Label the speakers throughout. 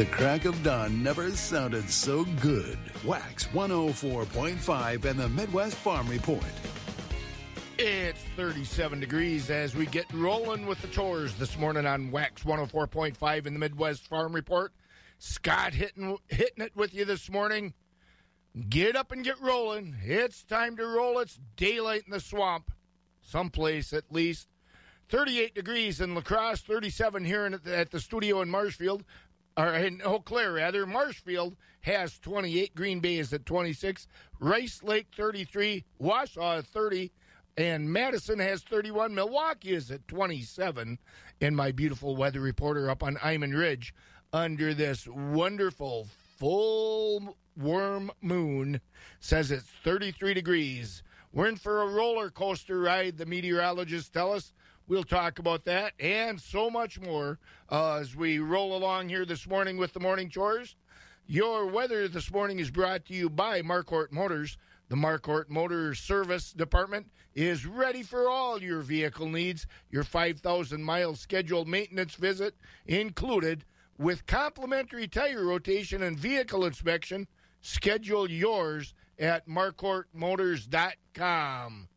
Speaker 1: The crack of dawn never sounded so good. Wax 104.5 and the Midwest Farm Report.
Speaker 2: It's 37 degrees as we get rolling with the chores this morning on Wax 104.5 in the Midwest Farm Report. Scott hitting hitting it with you this morning. Get up and get rolling. It's time to roll. It's daylight in the swamp, someplace at least. 38 degrees in La Crosse, 37 here at the studio in Marshfield or in Eau Claire rather. Marshfield has 28. Green Bay is at 26. Rice Lake 33. Wausau 30. And Madison has 31. Milwaukee is at 27. And my beautiful weather reporter up on Iman Ridge under this wonderful full worm moon says it's 33 degrees. We're in for a roller coaster ride, the meteorologists tell us. We'll talk about that and so much more uh, as we roll along here this morning with the morning chores. Your weather this morning is brought to you by Marquardt Motors. The Marquardt Motors Service Department is ready for all your vehicle needs. Your 5,000 mile scheduled maintenance visit included with complimentary tire rotation and vehicle inspection. Schedule yours at marquardtmotors.com.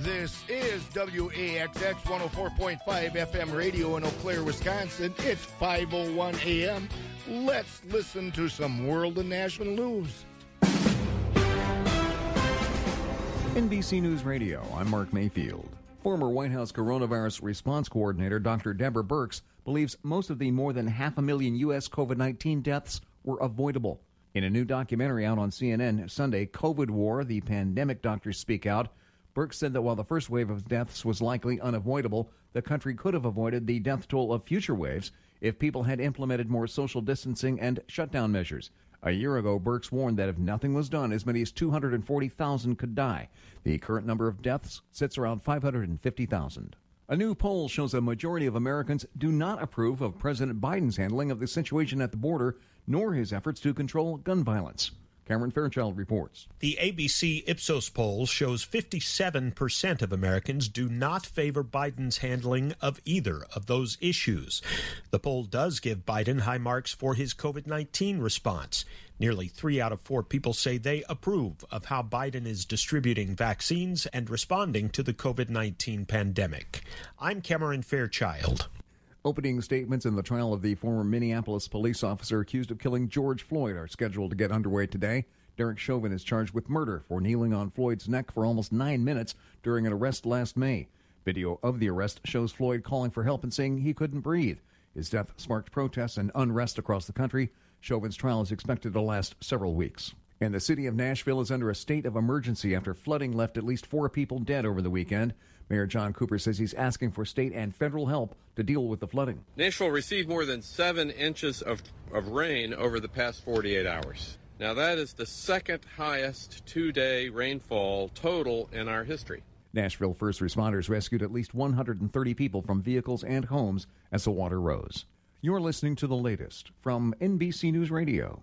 Speaker 2: This is WAXX 104.5 FM radio in Eau Claire, Wisconsin. It's 5:01 a.m. Let's listen to some world and national news.
Speaker 3: NBC News Radio, I'm Mark Mayfield. Former White House coronavirus response coordinator Dr. Deborah Birx believes most of the more than half a million U.S. COVID 19 deaths were avoidable. In a new documentary out on CNN Sunday, COVID War, the pandemic doctors speak out. Birx said that while the first wave of deaths was likely unavoidable, the country could have avoided the death toll of future waves if people had implemented more social distancing and shutdown measures. A year ago, Birx warned that if nothing was done, as many as 240,000 could die. The current number of deaths sits around 550,000. A new poll shows a majority of Americans do not approve of President Biden's handling of the situation at the border, nor his efforts to control gun violence. Cameron Fairchild reports.
Speaker 4: The ABC Ipsos poll shows 57% of Americans do not favor Biden's handling of either of those issues. The poll does give Biden high marks for his COVID 19 response. Nearly three out of four people say they approve of how Biden is distributing vaccines and responding to the COVID 19 pandemic. I'm Cameron Fairchild.
Speaker 3: Opening statements in the trial of the former Minneapolis police officer accused of killing George Floyd are scheduled to get underway today. Derek Chauvin is charged with murder for kneeling on Floyd's neck for almost nine minutes during an arrest last May. Video of the arrest shows Floyd calling for help and saying he couldn't breathe. His death sparked protests and unrest across the country. Chauvin's trial is expected to last several weeks. And the city of Nashville is under a state of emergency after flooding left at least four people dead over the weekend. Mayor John Cooper says he's asking for state and federal help to deal with the flooding.
Speaker 5: Nashville received more than seven inches of, of rain over the past 48 hours. Now, that is the second highest two day rainfall total in our history.
Speaker 3: Nashville first responders rescued at least 130 people from vehicles and homes as the water rose. You're listening to the latest from NBC News Radio.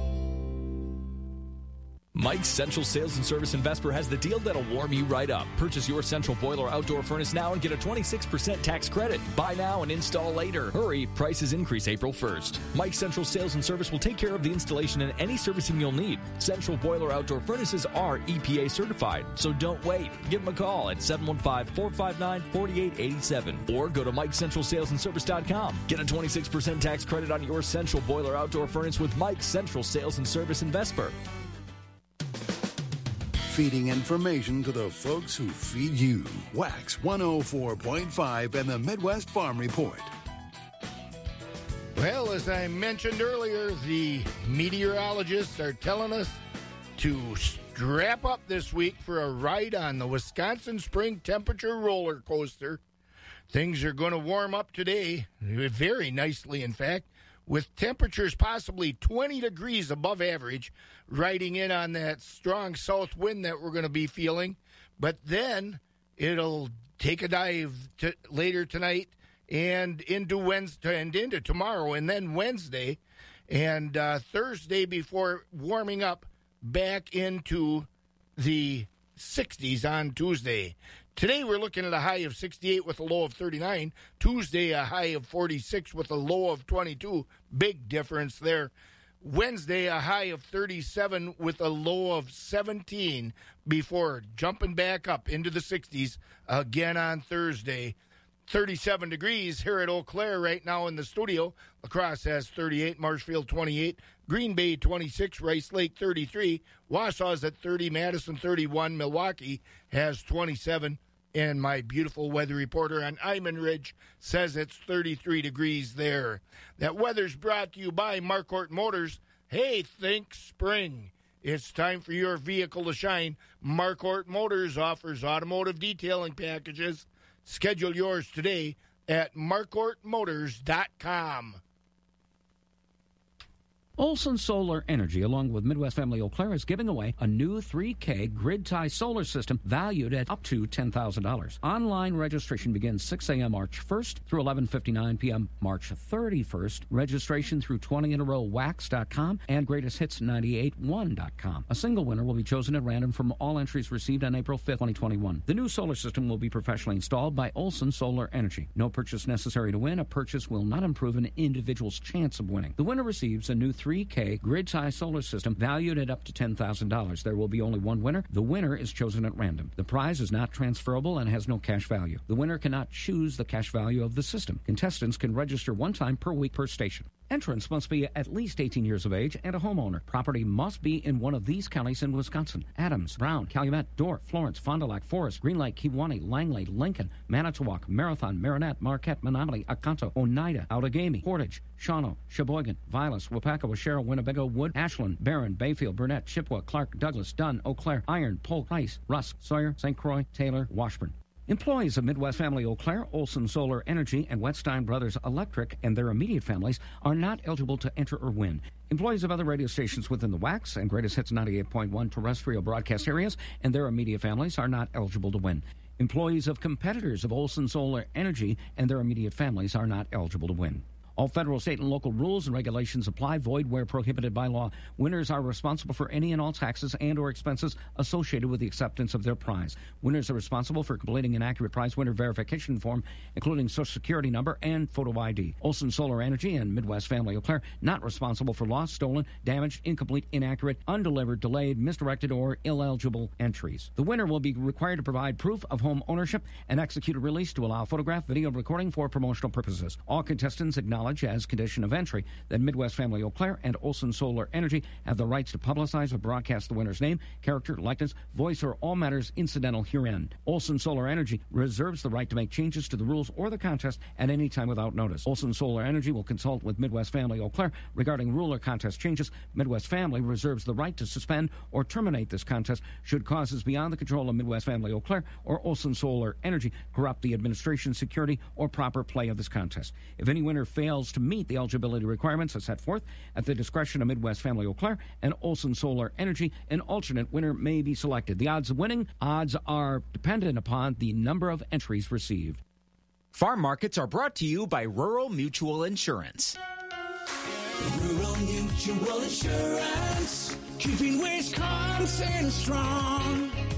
Speaker 6: Mike's Central Sales and Service in Vesper has the deal that'll warm you right up. Purchase your central boiler outdoor furnace now and get a 26% tax credit. Buy now and install later. Hurry, prices increase April 1st. Mike's Central Sales and Service will take care of the installation and any servicing you'll need. Central boiler outdoor furnaces are EPA certified, so don't wait. Give them a call at 715-459-4887 or go to MikeCentralSalesandService.com. Get a 26% tax credit on your central boiler outdoor furnace with Mike's Central Sales and Service in Vesper
Speaker 1: feeding information to the folks who feed you. Wax 104.5 and the Midwest Farm Report.
Speaker 2: Well, as I mentioned earlier, the meteorologists are telling us to strap up this week for a ride on the Wisconsin Spring Temperature Roller Coaster. Things are going to warm up today, very nicely, in fact. With temperatures possibly 20 degrees above average, riding in on that strong south wind that we're going to be feeling. But then it'll take a dive to, later tonight and into Wednesday and into tomorrow, and then Wednesday and uh, Thursday before warming up back into the 60s on Tuesday. Today we're looking at a high of 68 with a low of 39. Tuesday a high of 46 with a low of 22. Big difference there. Wednesday a high of 37 with a low of 17 before jumping back up into the 60s again on Thursday. 37 degrees here at Eau Claire right now in the studio. La Crosse has 38, Marshfield 28, Green Bay 26, Rice Lake 33, Wausau's at 30, Madison 31, Milwaukee has 27, and my beautiful weather reporter on Iman Ridge says it's 33 degrees there. That weather's brought to you by Marquardt Motors. Hey, think spring. It's time for your vehicle to shine. Marquardt Motors offers automotive detailing packages Schedule yours today at marquardtmotors.com.
Speaker 7: Olson Solar Energy, along with Midwest Family Eau Claire, is giving away a new 3K grid tie solar system valued at up to $10,000. Online registration begins 6 a.m. March 1st through 11:59 p.m. March 31st. Registration through 20 in a row wax.com and greatesthits981.com. A single winner will be chosen at random from all entries received on April 5th, 2021. The new solar system will be professionally installed by Olson Solar Energy. No purchase necessary to win. A purchase will not improve an individual's chance of winning. The winner receives a new 3K grid size solar system valued at up to $10,000. There will be only one winner. The winner is chosen at random. The prize is not transferable and has no cash value. The winner cannot choose the cash value of the system. Contestants can register one time per week per station. Entrants must be at least 18 years of age and a homeowner. Property must be in one of these counties in Wisconsin Adams, Brown, Calumet, Door, Florence, Fond du Lac, Forest, Green Lake, Kewaunee, Langlade, Lincoln, Manitowoc, Marathon, Marinette, Marquette, Menominee, Oconto, Oneida, Outagamie, Portage, Shawano, Sheboygan, Vilas, Waupaca, Waushara, Winnebago, Wood, Ashland, Barron, Bayfield, Burnett, Chippewa, Clark, Douglas, Dunn, Eau Claire, Iron, Polk, Rice, Rusk, Sawyer, St. Croix, Taylor, Washburn. Employees of Midwest Family Eau Claire, Olson Solar Energy, and Wetstein Brothers Electric and their immediate families are not eligible to enter or win. Employees of other radio stations within the WAX and Greatest Hits 98.1 terrestrial broadcast areas and their immediate families are not eligible to win. Employees of competitors of Olson Solar Energy and their immediate families are not eligible to win. All federal, state, and local rules and regulations apply, void where prohibited by law. Winners are responsible for any and all taxes and or expenses associated with the acceptance of their prize. Winners are responsible for completing an accurate prize winner verification form, including social security number and photo ID. Olson Solar Energy and Midwest Family Eau Claire not responsible for lost, stolen, damaged, incomplete, inaccurate, undelivered, delayed, misdirected, or illegible entries. The winner will be required to provide proof of home ownership and execute a release to allow photograph, video recording for promotional purposes. All contestants acknowledge as condition of entry that Midwest Family Eau Claire and Olson Solar Energy have the rights to publicize or broadcast the winner's name, character, likeness, voice, or all matters incidental herein. Olson Solar Energy reserves the right to make changes to the rules or the contest at any time without notice. Olson Solar Energy will consult with Midwest Family Eau Claire regarding rule or contest changes. Midwest Family reserves the right to suspend or terminate this contest should causes beyond the control of Midwest Family Eau Claire or Olson Solar Energy corrupt the administration, security, or proper play of this contest. If any winner fails fails to meet the eligibility requirements as set forth at the discretion of Midwest Family Eau Claire and Olson Solar Energy, an alternate winner may be selected. The odds of winning odds are dependent upon the number of entries received.
Speaker 8: Farm markets are brought to you by Rural Mutual Insurance.
Speaker 9: Rural Mutual Insurance, keeping Wisconsin strong.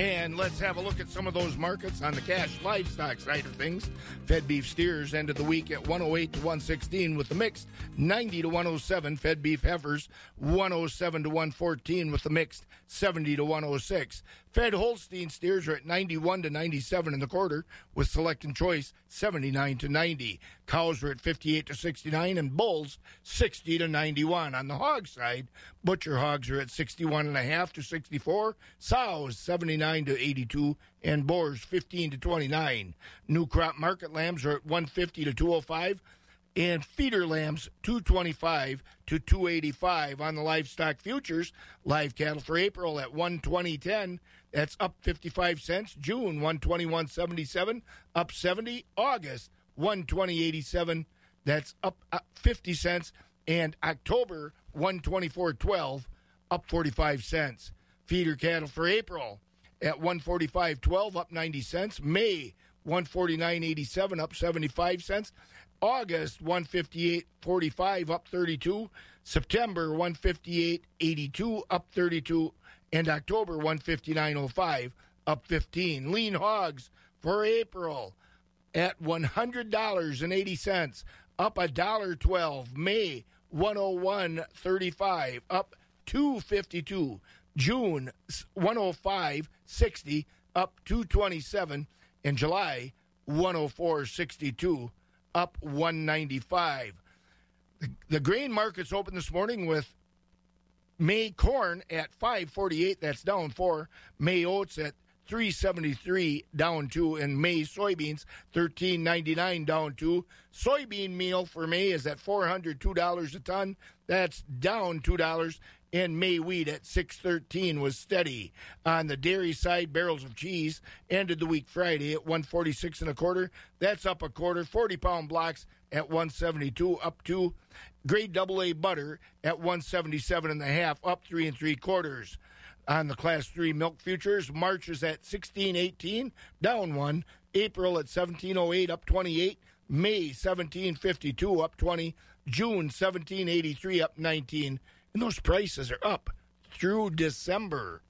Speaker 2: And let's have a look at some of those markets on the cash livestock side of things. Fed beef steers ended the week at 108 to 116 with the mixed 90 to 107. Fed beef heifers 107 to 114 with the mixed 70 to 106. Fed Holstein steers are at 91 to 97 in the quarter with select and choice 79 to 90. Cows are at 58 to 69 and bulls 60 to 91. On the hog side, butcher hogs are at 61 and a half to 64, sows 79 to 82 and boars 15 to 29. New crop market lambs are at 150 to 205 and feeder lambs 225 to 285 on the livestock futures live cattle for april at 120.10 that's up 55 cents. June 121.77 up 70 august 120.87 that's up 50 cents. And october 124.12 up 45 cents. Feeder cattle for april at 145.12 up 90 cents may 149.87 up 75 cents August 158.45 up 32, September 158.82 up 32, and October 159.05 up 15. Lean hogs for April at $100.80 up a dollar 12. May 101.35 up 252. June oh 105.60 up 227 In July 104.62 up 195. The, the grain markets open this morning with May corn at 548, that's down 4. May oats at 373 down 2 and May soybeans 13.99 down 2. Soybean meal for May is at $402 a ton. That's down $2 and May wheat at 613 was steady. On the dairy side, barrels of cheese ended the week Friday at 146 and a quarter. That's up a quarter. 40 pound blocks at 172, up two. Grade double A butter at 177 and a half, up three and three quarters. On the class three milk futures, March is at 1618, down one. April at 1708, up 28. May 1752, up 20. June 1783, up 19 and those prices are up through December.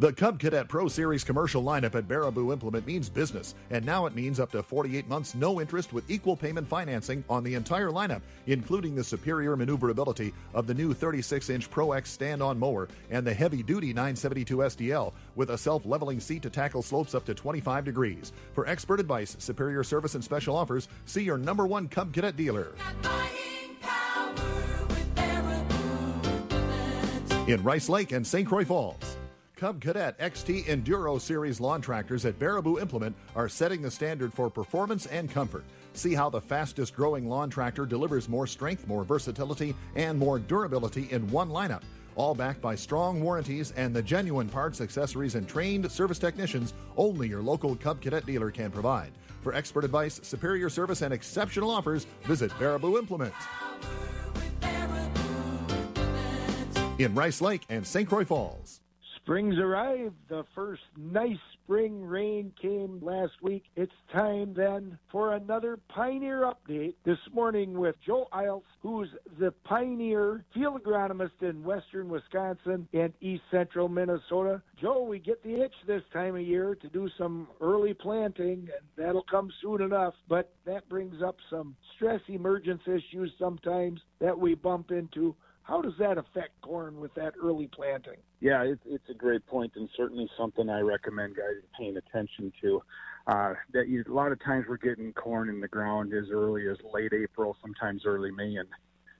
Speaker 10: The Cub Cadet Pro Series commercial lineup at Baraboo Implement means business, and now it means up to 48 months no interest with equal payment financing on the entire lineup, including the superior maneuverability of the new 36 inch Pro X stand on mower and the heavy duty 972 SDL with a self leveling seat to tackle slopes up to 25 degrees. For expert advice, superior service, and special offers, see your number one Cub Cadet dealer. in Rice Lake and St. Croix Falls. Cub Cadet XT Enduro Series lawn tractors at Baraboo Implement are setting the standard for performance and comfort. See how the fastest growing lawn tractor delivers more strength, more versatility, and more durability in one lineup. All backed by strong warranties and the genuine parts, accessories, and trained service technicians only your local Cub Cadet dealer can provide. For expert advice, superior service, and exceptional offers, visit Baraboo Implement in Rice Lake and St. Croix Falls.
Speaker 11: Spring's arrived. The first nice spring rain came last week. It's time then for another Pioneer update this morning with Joe Iles, who's the Pioneer field agronomist in western Wisconsin and east central Minnesota. Joe, we get the itch this time of year to do some early planting, and that'll come soon enough. But that brings up some stress emergence issues sometimes that we bump into. How does that affect corn with that early planting?
Speaker 12: Yeah, it, it's a great point and certainly something I recommend guys paying attention to. Uh, that you, a lot of times we're getting corn in the ground as early as late April, sometimes early May, and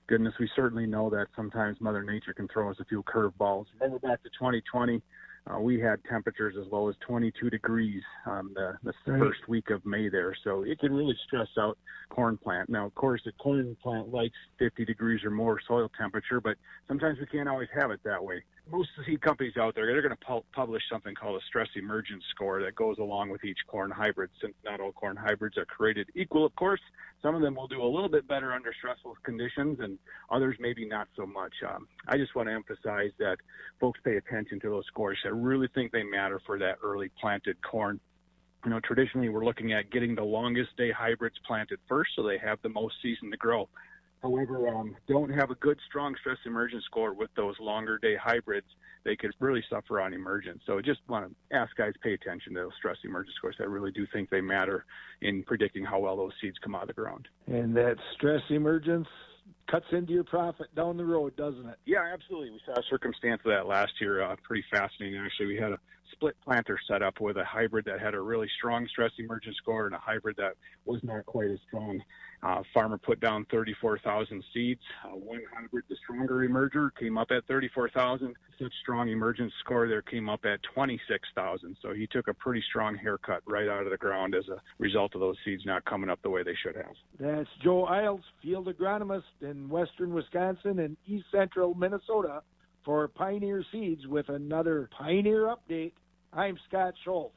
Speaker 12: goodness, we certainly know that sometimes Mother Nature can throw us a few curveballs. Remember back to 2020, uh, we had temperatures as low as 22 degrees um, the, the right. first week of May there, so it can really stress out corn plant. Now, of course, the corn plant likes 50 degrees or more soil temperature, but sometimes we can't always have it that way most seed companies out there, they're going to pu- publish something called a stress emergence score that goes along with each corn hybrid. Since not all corn hybrids are created equal, of course, some of them will do a little bit better under stressful conditions, and others maybe not so much. Um, I just want to emphasize that folks pay attention to those scores. I really think they matter for that early planted corn. You know, traditionally we're looking at getting the longest day hybrids planted first, so they have the most season to grow However, um, don't have a good, strong stress emergence score with those longer day hybrids. They could really suffer on emergence. So, just want to ask guys pay attention to those stress emergence scores. I really do think they matter in predicting how well those seeds come out of the ground.
Speaker 11: And that stress emergence cuts into your profit down the road, doesn't it?
Speaker 12: Yeah, absolutely. We saw a circumstance of that last year. Uh, pretty fascinating, actually. We had a split planter set up with a hybrid that had a really strong stress emergence score and a hybrid that was not quite as strong. Uh, farmer put down 34,000 seeds. Uh, one hybrid, the stronger emerger, came up at 34,000. Such strong emergence score there came up at 26,000. So he took a pretty strong haircut right out of the ground as a result of those seeds not coming up the way they should have.
Speaker 11: That's Joe Isles, field agronomist in western Wisconsin and east central Minnesota for Pioneer Seeds with another Pioneer update. I'm Scott Schultz.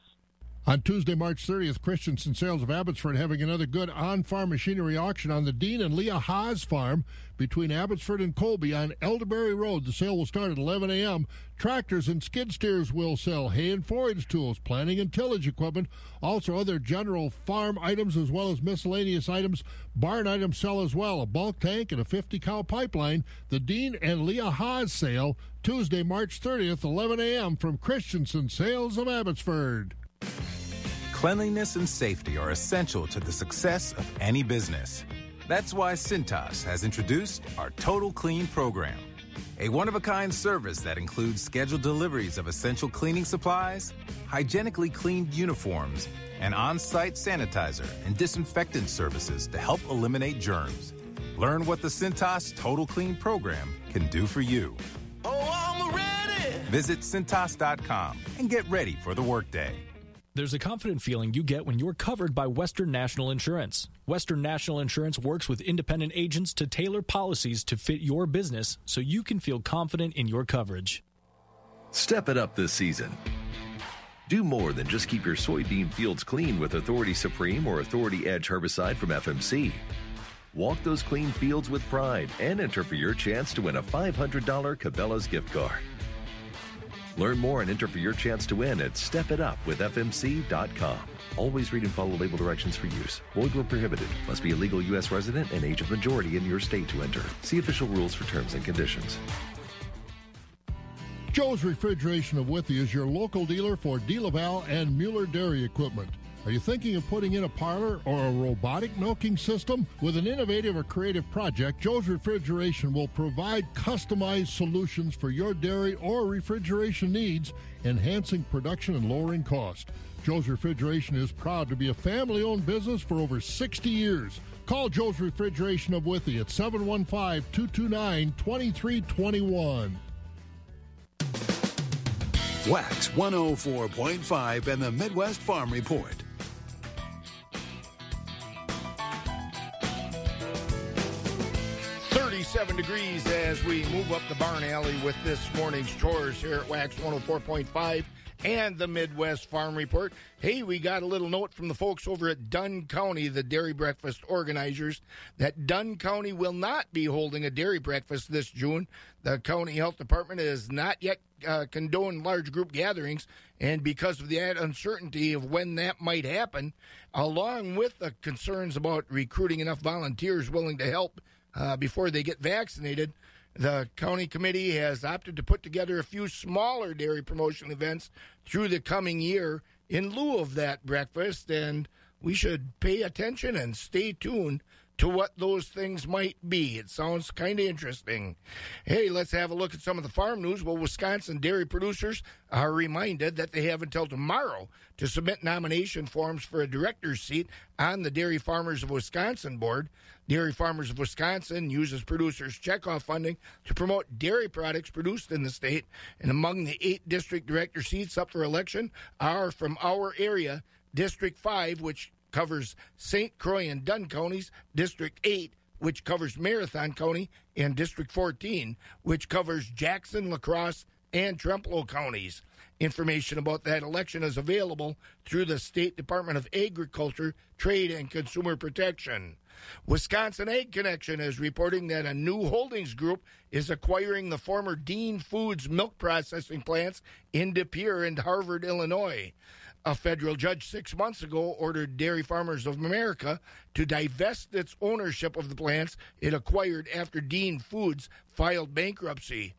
Speaker 13: On Tuesday, March 30th, Christensen Sales of Abbotsford having another good on-farm machinery auction on the Dean and Leah Haas farm between Abbotsford and Colby on Elderberry Road. The sale will start at 11 a.m. Tractors and skid steers will sell, hay and forage tools, planting and tillage equipment, also other general farm items as well as miscellaneous items. Barn items sell as well, a bulk tank and a 50 cow pipeline. The Dean and Leah Haas sale, Tuesday, March 30th, 11 a.m. from Christensen Sales of Abbotsford.
Speaker 14: Cleanliness and safety are essential to the success of any business. That's why Cintas has introduced our Total Clean program, a one of a kind service that includes scheduled deliveries of essential cleaning supplies, hygienically cleaned uniforms, and on site sanitizer and disinfectant services to help eliminate germs. Learn what the Cintas Total Clean program can do for you.
Speaker 9: Oh, I'm ready.
Speaker 14: Visit Cintas.com and get ready for the workday.
Speaker 6: There's a confident feeling you get when you're covered by Western National Insurance. Western National Insurance works with independent agents to tailor policies to fit your business so you can feel confident in your coverage.
Speaker 15: Step it up this season. Do more than just keep your soybean fields clean with Authority Supreme or Authority Edge herbicide from FMC. Walk those clean fields with pride and enter for your chance to win a $500 Cabela's gift card. Learn more and enter for your chance to win at stepitupwithfmc.com. Always read and follow label directions for use. Void where prohibited. Must be a legal U.S. resident and age of majority in your state to enter. See official rules for terms and conditions.
Speaker 13: Joe's Refrigeration of Withee is your local dealer for DeLaval and Mueller Dairy Equipment. Are you thinking of putting in a parlor or a robotic milking system? With an innovative or creative project, Joe's Refrigeration will provide customized solutions for your dairy or refrigeration needs, enhancing production and lowering cost. Joe's Refrigeration is proud to be a family owned business for over 60 years. Call Joe's Refrigeration of Withee at 715 229 2321.
Speaker 1: Wax 104.5 and the Midwest Farm Report.
Speaker 2: Thirty-seven degrees as we move up the barn alley with this morning's chores here at Wax 104.5 and the Midwest Farm Report. Hey, we got a little note from the folks over at Dunn County, the dairy breakfast organizers, that Dunn County will not be holding a dairy breakfast this June. The county health department has not yet uh, condoned large group gatherings, and because of the uncertainty of when that might happen, along with the concerns about recruiting enough volunteers willing to help uh, before they get vaccinated, the county committee has opted to put together a few smaller dairy promotion events through the coming year in lieu of that breakfast, and we should pay attention and stay tuned to what those things might be. It sounds kind of interesting. Hey, let's have a look at some of the farm news. Well, Wisconsin dairy producers are reminded that they have until tomorrow to submit nomination forms for a director's seat on the Dairy Farmers of Wisconsin board. Dairy Farmers of Wisconsin uses producers' checkoff funding to promote dairy products produced in the state. And among the eight district director seats up for election are from our area, District 5, which covers St. Croix and Dunn counties, District 8, which covers Marathon County, and District 14, which covers Jackson, La Crosse, and Trempealeau counties. Information about that election is available through the State Department of Agriculture, Trade, and Consumer Protection. Wisconsin Ag Connection is reporting that a new holdings group is acquiring the former Dean Foods milk processing plants in De Pere and Harvard, Illinois. A federal judge six months ago ordered Dairy Farmers of America to divest its ownership of the plants it acquired after Dean Foods filed bankruptcy.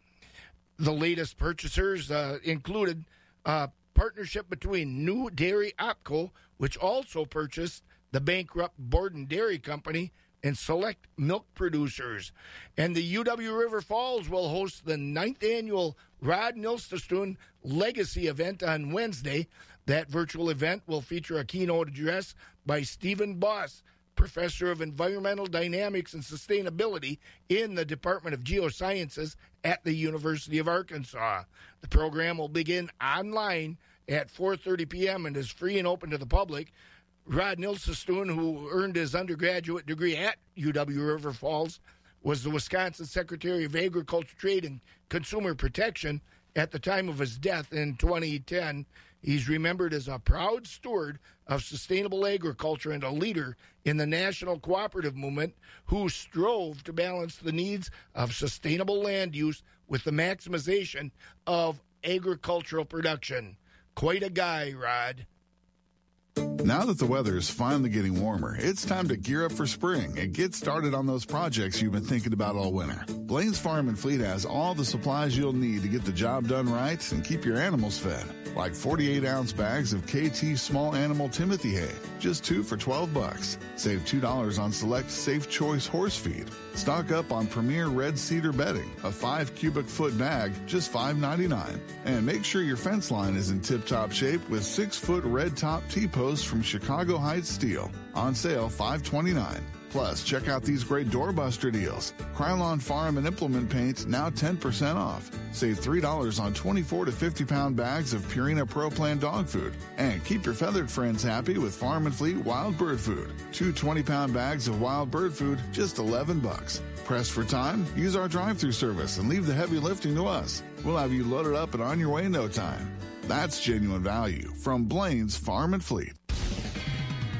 Speaker 2: The latest purchasers uh, included a partnership between New Dairy Opco, which also purchased the bankrupt Borden Dairy Company, and select milk producers. And the UW River Falls will host the ninth annual Rod Nilsestuen Legacy event on Wednesday. That virtual event will feature a keynote address by Stephen Boss, professor of environmental dynamics and sustainability in the Department of Geosciences at the University of Arkansas. The program will begin online at 4:30 p.m. and is free and open to the public. Rod Nilsestuen, who earned his undergraduate degree at UW River Falls, was the Wisconsin Secretary of Agriculture, Trade, and Consumer Protection at the time of his death in 2010. He's remembered as a proud steward of sustainable agriculture and a leader in the national cooperative movement who strove to balance the needs of sustainable land use with the maximization of agricultural production. Quite a guy, Rod.
Speaker 16: Now that the weather is finally getting warmer, it's time to gear up for spring and get started on those projects you've been thinking about all winter. Blaine's Farm and Fleet has all the supplies you'll need to get the job done right and keep your animals fed. Like 48 ounce bags of Kaytee small animal Timothy hay, just two for 12 bucks. Save $2 on select Safe Choice horse feed. Stock up on Premier Red Cedar bedding, a 5 cubic foot bag, just $5.99. And make sure your fence line is in tip top shape with 6 foot red top T posts from Chicago Heights Steel. On sale $5.29. Plus, check out these great doorbuster deals. Krylon Farm and Implement Paints now 10% off. Save $3 on 24 to 50 pound bags of Purina Pro Plan dog food. And keep your feathered friends happy with Farm and Fleet Wild Bird Food. Two 20 pound bags of wild bird food, just 11 bucks. Pressed for time? Use our drive through service and leave the heavy lifting to us. We'll have you loaded up and on your way in no time. That's genuine value from Blaine's Farm and Fleet.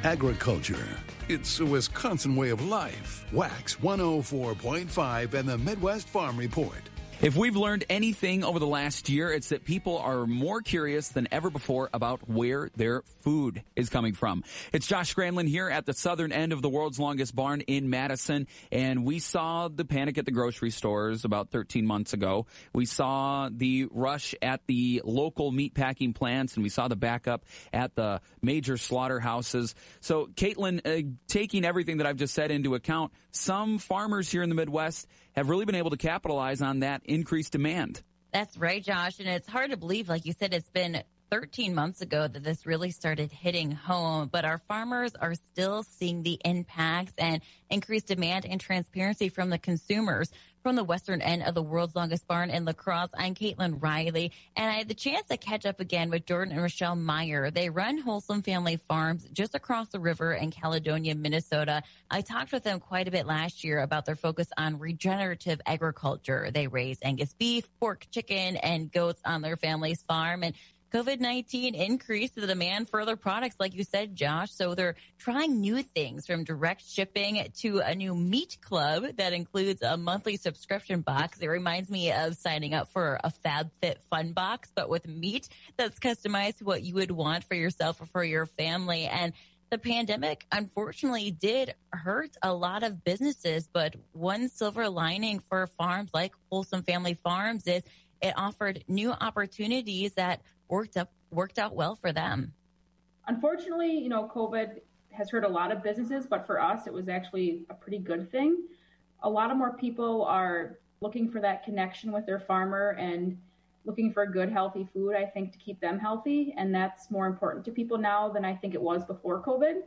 Speaker 1: Agriculture. It's a Wisconsin way of life. Wax 104.5 and the Midwest Farm Report.
Speaker 17: If we've learned anything over the last year, it's that people are more curious than ever before about where their food is coming from. It's Josh Scranlin here at the southern end of the world's longest barn in Madison, and we saw the panic at the grocery stores about 13 months ago. We saw the rush at the local meat packing plants, and we saw the backup at the major slaughterhouses. So, Caitlin, uh, taking everything that I've just said into account, some farmers here in the Midwest have really been able to capitalize on that increased demand.
Speaker 18: That's right, Josh. And it's hard to believe, like you said, it's been 13 months ago that this really started hitting home, but our farmers are still seeing the impacts and increased demand and transparency from the consumers from the western end of the world's longest barn in La Crosse. I'm Caitlin Riley, and I had the chance to catch up again with Jordan and Rochelle Meyer. They run Wholesome Family Farms just across the river in Caledonia, Minnesota. I talked with them quite a bit last year about their focus on regenerative agriculture. They raise Angus beef, pork, chicken, and goats on their family's farm, and COVID 19 increased the demand for other products, like you said, Josh. So they're trying new things from direct shipping to a new meat club that includes a monthly subscription box. It reminds me of signing up for a FabFit Fun box, but with meat that's customized to what you would want for yourself or for your family. And the pandemic unfortunately did hurt a lot of businesses, but one silver lining for farms like Wholesome Family Farms is it offered new opportunities that worked up worked out well for them.
Speaker 19: Unfortunately, you know, COVID has hurt a lot of businesses, but for us, it was actually a pretty good thing. A lot of more people are looking for that connection with their farmer and looking for good, healthy food, I think, to keep them healthy. And that's more important to people now than I think it was before COVID.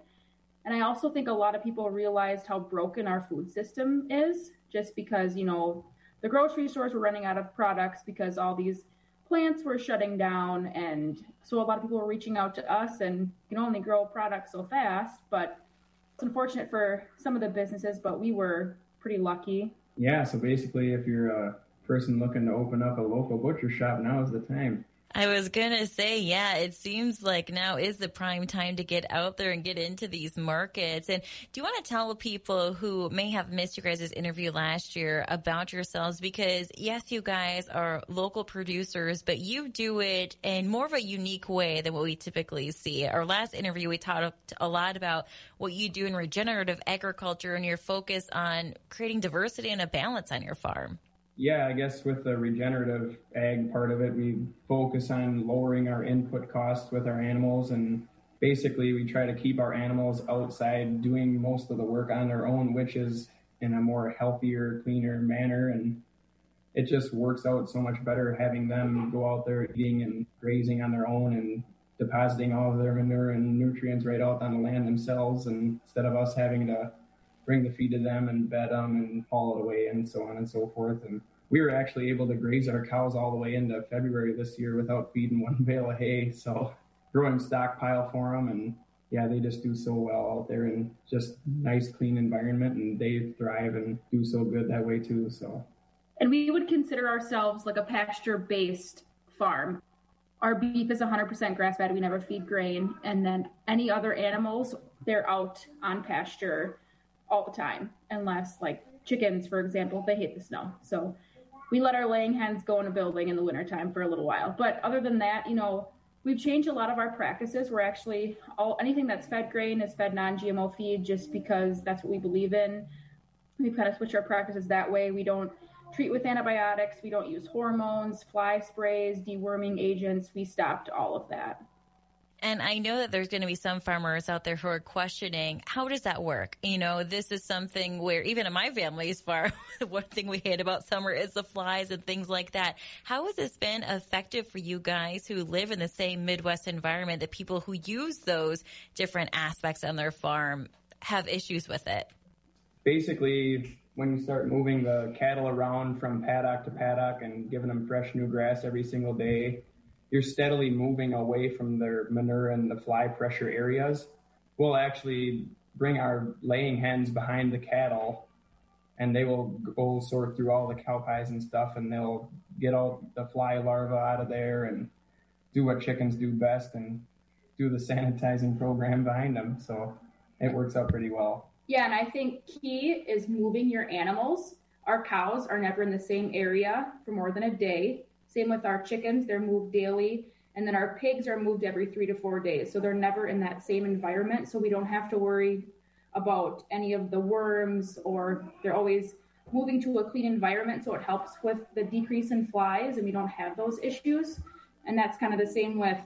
Speaker 19: And I also think a lot of people realized how broken our food system is just because, you know, the grocery stores were running out of products because all these plants were shutting down and so a lot of people were reaching out to us and you can only grow products so fast but it's unfortunate for some of the businesses but we were pretty lucky.
Speaker 20: Yeah so basically if you're a person looking to open up a local butcher shop now is the time
Speaker 18: I was going to say, yeah, it seems like now is the prime time to get out there and get into these markets. And do you want to tell people who may have missed your guys' interview last year about yourselves? Because yes, you guys are local producers, but you do it in more of a unique way than what we typically see. Our last interview, we talked a lot about what you do in regenerative agriculture and your focus on creating diversity and a balance on your farm
Speaker 21: yeah, I guess with the regenerative ag part of it, we focus on lowering our input costs with our animals. And basically, we try to keep our animals outside doing most of the work on their own, which is in a more healthier, cleaner manner. And it just works out so much better having them go out there eating and grazing on their own and depositing all of their manure and nutrients right out on the land themselves and instead of us having to bring the feed to them and bed them and haul it away and so on and so forth. And we were actually able to graze our cows all the way into February this year without feeding one bale of hay. So growing stockpile for them and yeah, they just do so well out there in just nice, clean environment, and they thrive and do so good that way too. So,
Speaker 19: and we would consider ourselves like a pasture-based farm. Our beef is 100% grass-fed. We never feed grain, and then any other animals, they're out on pasture all the time, unless like chickens, for example, they hate the snow. So we let our laying hens go in a building in the wintertime for a little while. But other than that, you know, we've changed a lot of our practices. We're actually all anything that's fed grain is fed non-GMO feed just because that's what we believe in. We've kind of switched our practices that way. We don't treat with antibiotics. We don't use hormones, fly sprays, deworming agents. We stopped all of that.
Speaker 18: And I know that there's going to be some farmers out there who are questioning, how does that work? You know, this is something where even in my family's farm, one thing we hate about summer is the flies and things like that. How has this been effective for you guys who live in the same Midwest environment that people who use those different aspects on their farm have issues with it?
Speaker 21: Basically, when you start moving the cattle around from paddock to paddock and giving them fresh new grass every single day, you're steadily moving away from their manure and the fly pressure areas. We'll actually bring our laying hens behind the cattle and they will go sort through all the cow pies and stuff and they'll get all the fly larvae out of there and do what chickens do best and do the sanitizing program behind them. So it works out pretty well.
Speaker 19: Yeah, and I think key is moving your animals. Our cows are never in the same area for more than a day. Same with our chickens, they're moved daily. And then our pigs are moved every three to four days. So they're never in that same environment. So we don't have to worry about any of the worms or they're always moving to a clean environment. So it helps with the decrease in flies and we don't have those issues. And that's kind of the same with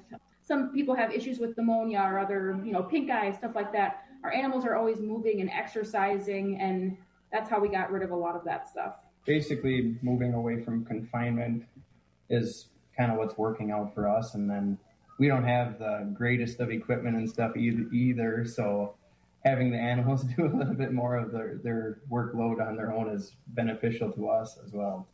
Speaker 19: some people have issues with pneumonia or other, you know, pink eye, stuff like that. Our animals are always moving and exercising. And that's how we got rid of a lot of that stuff.
Speaker 21: Basically, moving away from confinement is kind of what's working out for us. And then we don't have the greatest of equipment and stuff either, either so having the animals do a little bit more of their, their workload on their own is beneficial to us as well.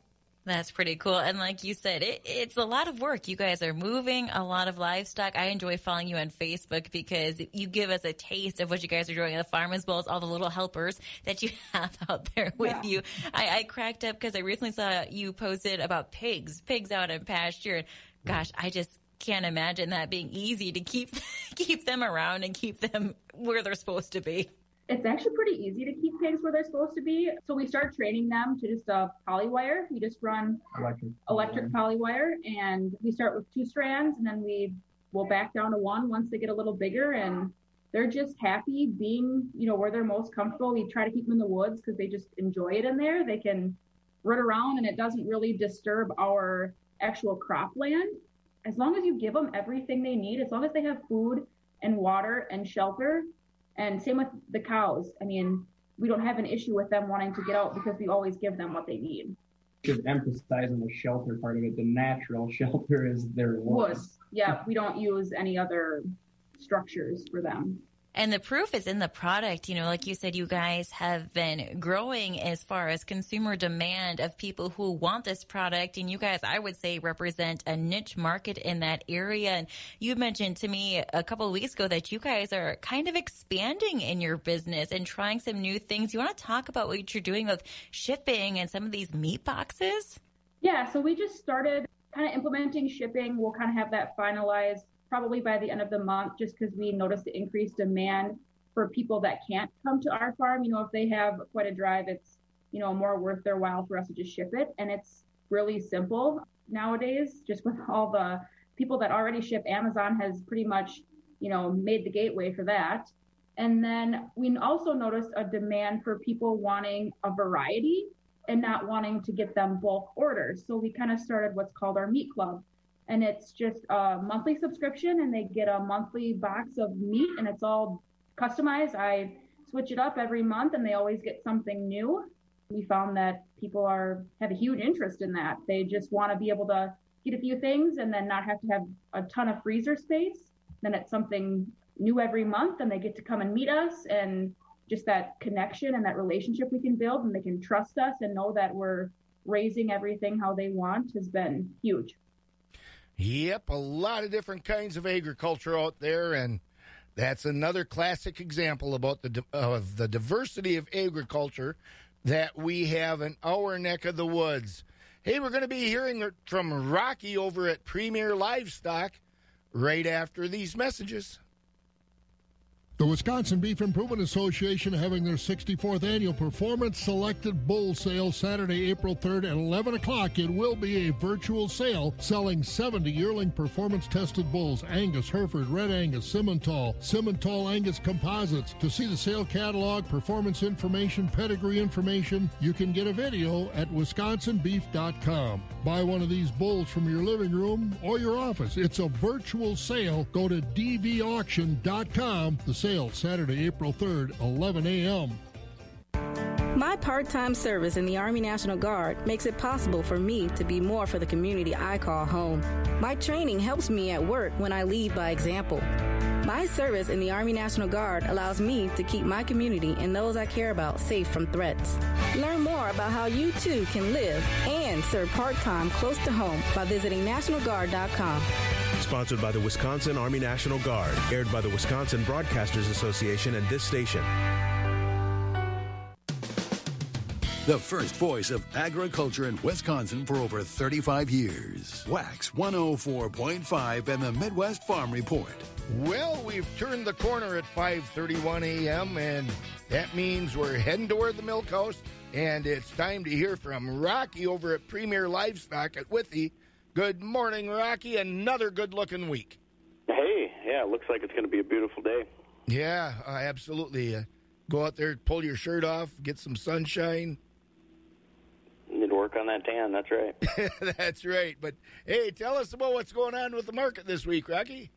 Speaker 18: That's pretty cool. And like you said, it, it's a lot of work. You guys are moving a lot of livestock. I enjoy following you on Facebook because you give us a taste of what you guys are doing at the farm as well as all the little helpers that you have out there with yeah. you. I, I cracked up because I recently saw you posted about pigs, pigs out in pasture. And gosh, I just can't imagine that being easy to keep, keep them around and keep them where they're supposed to be
Speaker 19: it's actually pretty easy to keep pigs where they're supposed to be. So we start training them to just a polywire. We just run electric, electric polywire and we start with two strands and then we will back down to one once they get a little bigger and they're just happy being, you know, where they're most comfortable. We try to keep them in the woods because they just enjoy it in there. They can run around and it doesn't really disturb our actual cropland. As long as you give them everything they need, as long as they have food and water and shelter, and same with the cows. I mean, we don't have an issue with them wanting to get out because we always give them what they need.
Speaker 21: Should emphasize on the shelter part of it. The natural shelter is their wood.
Speaker 19: Yeah, we don't use any other structures for them.
Speaker 18: And the proof is in the product. You know, like you said, you guys have been growing as far as consumer demand of people who want this product. And you guys, I would say, represent a niche market in that area. And you mentioned to me a couple of weeks ago that you guys are kind of expanding in your business and trying some new things. You want to talk about what you're doing with shipping and some of these meat boxes?
Speaker 19: Yeah. So we just started kind of implementing shipping. We'll kind of have that finalized probably by the end of the month, just because we noticed the increased demand for people that can't come to our farm. You know, if they have quite a drive, it's you know more worth their while for us to just ship it, and it's really simple nowadays. Just with all the people that already ship, Amazon has pretty much you know made the gateway for that. And then we also noticed a demand for people wanting a variety and not wanting to get them bulk orders. So we kind of started what's called our meat club. And it's just a monthly subscription and they get a monthly box of meat and it's all customized. I switch it up every month and they always get something new. We found that people are have a huge interest in that. They just want to be able to get a few things and then not have to have a ton of freezer space. Then it's something new every month and they get to come and meet us and just that connection and that relationship we can build and they can trust us and know that we're raising everything how they want has been huge.
Speaker 2: Yep, a lot of different kinds of agriculture out there, and that's another classic example about the of the diversity of agriculture that we have in our neck of the woods. Hey, we're going to be hearing from Rocky over at Premier Livestock right after these messages.
Speaker 13: The Wisconsin Beef Improvement Association having their 64th annual Performance Selected Bull Sale Saturday, April 3rd at 11 o'clock. It will be a virtual sale selling 70 yearling performance tested bulls Angus, Hereford, Red Angus, Simmental, Simmental Angus composites. To see the sale catalog, performance information, pedigree information, you can get a video at wisconsinbeef.com. Buy one of these bulls from your living room or your office. It's a virtual sale. Go to dvauction.com. The sale Saturday, April 3rd, 11 a.m.
Speaker 22: My part time service in the Army National Guard makes it possible for me to be more for the community I call home. My training helps me at work when I lead by example. My service in the Army National Guard allows me to keep my community and those I care about safe from threats. Learn more about how you too can live and serve part time close to home by visiting NationalGuard.com.
Speaker 20: Sponsored by the Wisconsin Army National Guard, aired by the Wisconsin Broadcasters Association and this station.
Speaker 1: The first voice of agriculture in Wisconsin for over 35 years. Wax 104.5 and the Midwest Farm Report.
Speaker 2: Well, we've turned the corner at 5:31 a.m. and that means we're heading toward the milk house and it's time to hear from Rocky over at Premier Livestock at Withee. Good morning, Rocky. Another good-looking week.
Speaker 23: Hey, yeah, it looks like it's going to be a beautiful day.
Speaker 2: Yeah, uh, absolutely. Uh, go out there, pull your shirt off, get some sunshine.
Speaker 23: Need to work on that tan. That's right.
Speaker 2: That's right. But hey, tell us about what's going on with the market this week, Rocky.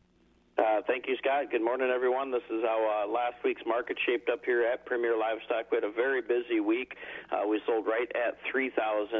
Speaker 23: Uh, thank you, Scott. Good morning, everyone. This is how uh, last week's market shaped up here at Premier Livestock. We had a very busy week. Uh, we sold right at 3,000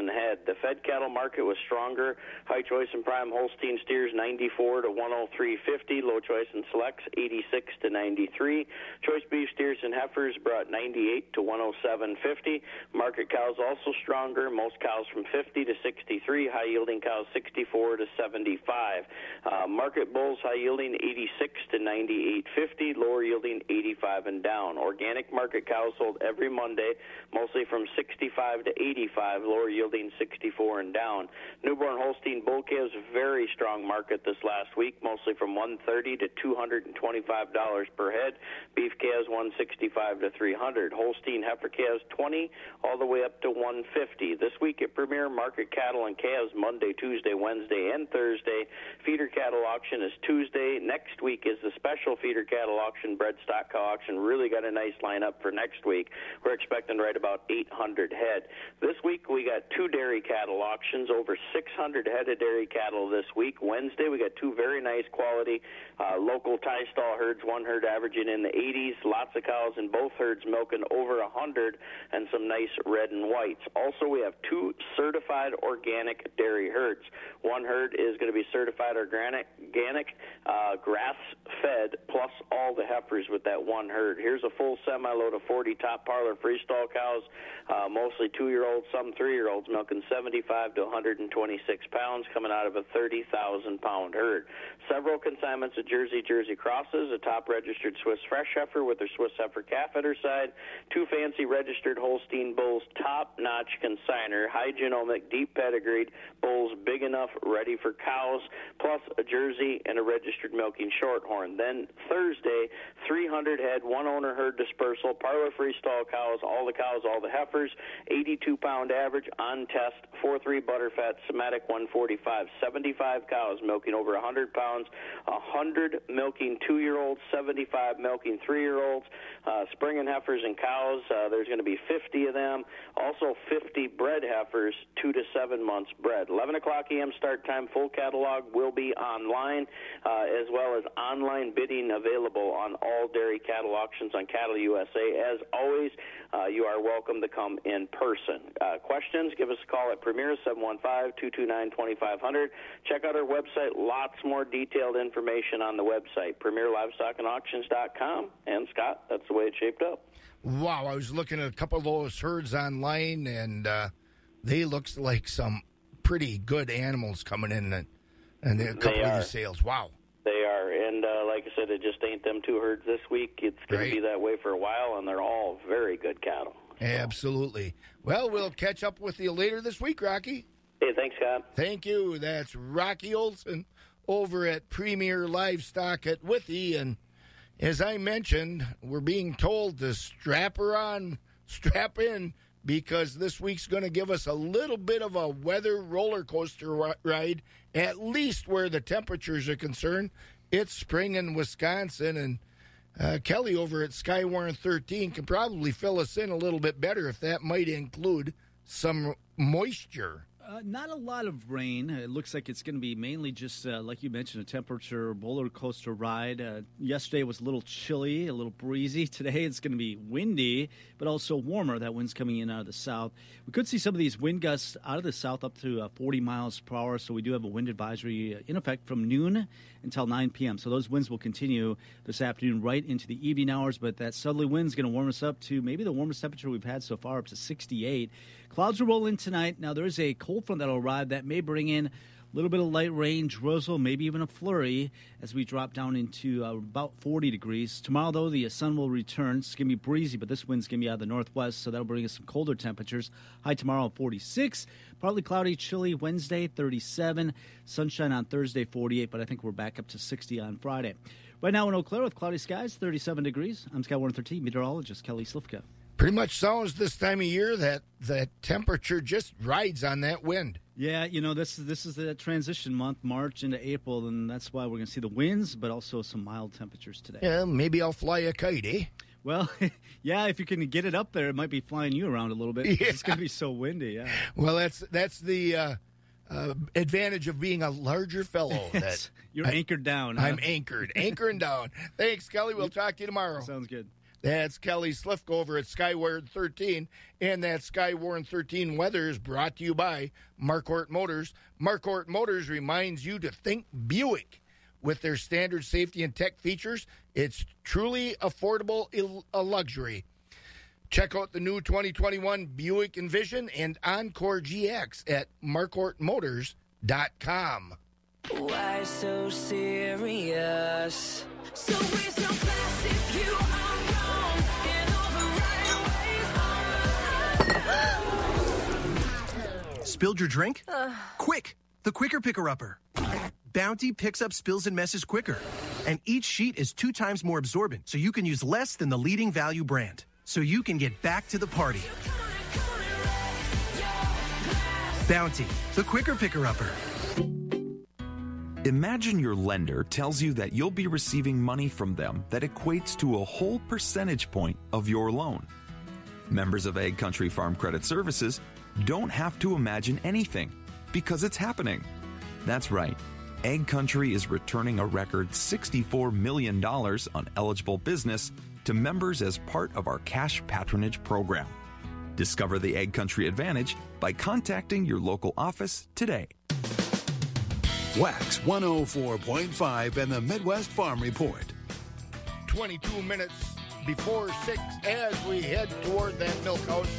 Speaker 23: head. The fed cattle market was stronger. High choice and prime Holstein steers 94 to 103.50. Low choice and selects 86 to 93. Choice beef steers and heifers brought 98 to 107.50. Market cows also stronger. Most cows from 50 to 63. High yielding cows 64 to 75. Uh, market bulls high yielding 80 86 to 98.50, lower yielding 85 and down. Organic market cows sold every Monday, mostly from 65 to 85, lower yielding 64 and down. Newborn Holstein bull calves very strong market this last week, mostly from 130 to 225 dollars per head. Beef calves 165 to 300. Holstein heifer calves 20 all the way up to 150. This week at Premier Market Cattle and Calves Monday, Tuesday, Wednesday, and Thursday. Feeder cattle auction is Tuesday. Next next week is the special feeder cattle auction, bred stock cow auction. Really got a nice lineup for next week. We're expecting right about 800 head. This week we got two dairy cattle auctions, over 600 head of dairy cattle this week. Wednesday we got two very nice quality uh, local tie stall herds, one herd averaging in the 80s, lots of cows in both herds milking over 100, and some nice red and whites. Also, we have two certified organic dairy herds. One herd is going to be certified organic, organic uh, grass grass fed plus all the heifers with that one herd. Here's a full semi load of 40 top parlor freestall cows, uh, mostly two year olds, some three year olds, milking 75 to 126 pounds, coming out of a 30,000 pound herd. Several consignments of Jersey Jersey crosses, a top registered Swiss fresh heifer with their Swiss heifer calf at her side, two fancy registered Holstein bulls, top notch consigner, high genomic, deep pedigreed bulls, big enough, ready for cows, plus a Jersey and a registered milking shorthorn. Then Thursday, 300 head, one owner herd dispersal, parlor freestall cows, all the cows, all the heifers, 82 pound average on test, 4-3 butterfat, somatic 145, 75 cows milking over 100 pounds, 100 milking two year olds, 75 milking three year olds, uh, spring and heifers and cows. Uh, there's going to be 50 of them. Also 50 bred heifers, two to seven months bred. 11 o'clock a.m. start time. Full catalog will be online, uh, as well as online bidding available on all dairy cattle auctions on Cattle USA. As always, uh, you are welcome to come in person. Uh, questions? Give us a call at Premier 715-229-2500. Check out our website. Lots more detailed information on the website, PremierLivestockAndAuctions.com. And Auctions.com. And Scott, that's the way it shaped up.
Speaker 2: Wow, I was looking at a couple of those herds online, and uh, they looked like some pretty good animals coming in, and, and a couple of these sales. Wow.
Speaker 23: They are, and uh, like I said, it just ain't them two herds this week. It's going
Speaker 2: Right.
Speaker 23: to be that way for a while, and they're all very good cattle.
Speaker 2: Absolutely. Well, we'll catch up with you later this week, Rocky.
Speaker 23: Hey, thanks, Scott.
Speaker 2: Thank you. That's Rocky Olson over at Premier Livestock at Withee. And as I mentioned, we're being told to strap her on, strap in, because this week's going to give us a little bit of a weather roller coaster ride, at least where the temperatures are concerned. It's spring in Wisconsin, and uh, Kelly over at Skywarn 13 can probably fill us in a little bit better if that might include some moisture.
Speaker 24: Uh, not a lot of rain. It looks like it's going to be mainly just, uh, like you mentioned, a temperature roller coaster ride. Uh, yesterday was a little chilly, a little breezy. Today it's going to be windy, but also warmer. That wind's coming in out of the south. We could see some of these wind gusts out of the south up to uh, 40 miles per hour. So we do have a wind advisory uh, in effect from noon until 9 p.m. So those winds will continue this afternoon right into the evening hours. But that southerly wind's going to warm us up to maybe the warmest temperature we've had so far, up to 68. Clouds will roll in tonight. Now there is a cold front that'll arrive that may bring in a little bit of light rain, drizzle, maybe even a flurry as we drop down into uh, about 40 degrees. Tomorrow, though, the sun will return. It's going to be breezy, but this wind's going to be out of the northwest, so that'll bring us some colder temperatures. High tomorrow, 46. Partly cloudy, chilly Wednesday, 37. Sunshine on Thursday, 48, but I think we're back up to 60 on Friday. Right now in Eau Claire with cloudy skies, 37 degrees. I'm Skywarn 13 meteorologist Kelly Slifka.
Speaker 2: Pretty much sounds this time of year that the temperature just rides on that wind.
Speaker 24: Yeah, you know this is this is the transition month, March into April, and that's why we're going to see the winds, but also some mild temperatures today.
Speaker 2: Yeah, maybe I'll fly a kite, eh?
Speaker 24: Well, yeah, if you can get it up there, it might be flying you around a little bit. because It's going to be so windy. Yeah.
Speaker 2: Well, that's that's the uh, uh, advantage of being a larger fellow. That
Speaker 24: You're anchored down.
Speaker 2: I'm
Speaker 24: huh?
Speaker 2: anchored, anchoring down. Thanks, Kelly. We'll talk to you tomorrow.
Speaker 24: Sounds good.
Speaker 2: That's Kelly Slifka over at Skywarn 13, and that Skywarn 13 weather is brought to you by Marquardt Motors. Marquardt Motors reminds you to think Buick. With their standard safety and tech features, it's truly affordable a luxury. Check out the new 2021 Buick Envision and Encore GX at marquardtmotors.com.
Speaker 9: Why so serious? So if you
Speaker 25: Spilled your drink? Quick! The Quicker Picker Upper. Bounty picks up spills and messes quicker. And each sheet is two times more absorbent, so you can use less than the leading value brand. So you can get back to the party. Bounty, the Quicker Picker Upper.
Speaker 26: Imagine your lender tells you that you'll be receiving money from them that equates to a whole percentage point of your loan. Members of Ag Country Farm Credit Services don't have to imagine anything because it's happening. That's right. Ag Country is returning a record $64 million on eligible business to members as part of our cash patronage program. Discover the Ag Country Advantage by contacting your local office today.
Speaker 1: Wax 104.5 and the Midwest Farm Report.
Speaker 2: 22 minutes before 6 as we head toward that milk house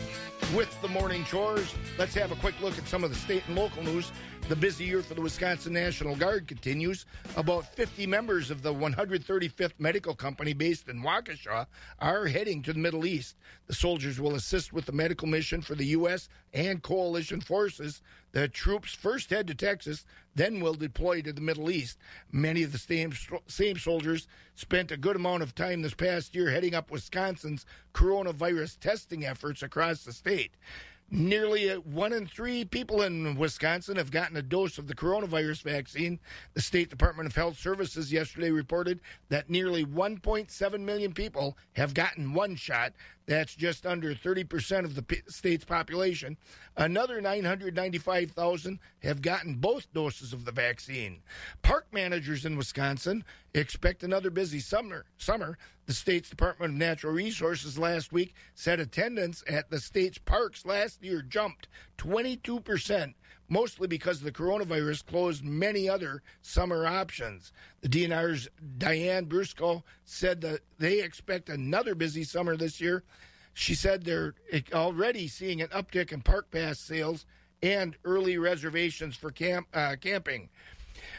Speaker 2: with the morning chores. Let's have a quick look at some of the state and local news. The busy year for the Wisconsin National Guard continues. About 50 members of the 135th Medical Company based in Waukesha are heading to the Middle East. The soldiers will assist with the medical mission for the U.S. and coalition forces. The troops first head to Texas, then will deploy to the Middle East. Many of the same, same soldiers spent a good amount of time this past year heading up Wisconsin's coronavirus testing efforts across the state. Nearly one in three people in Wisconsin have gotten a dose of the coronavirus vaccine. The State Department of Health Services yesterday reported that nearly 1.7 million people have gotten one shot. That's just under 30% of the state's population. Another 995,000 have gotten both doses of the vaccine. Park managers in Wisconsin expect another busy summer. Summer, the state's Department of Natural Resources last week said attendance at the state's parks last year jumped 22%, mostly because the coronavirus closed many other summer options. The DNR's Diane Brusoe said that they expect another busy summer this year. She said they're already seeing an uptick in park pass sales and early reservations for camp, uh, camping.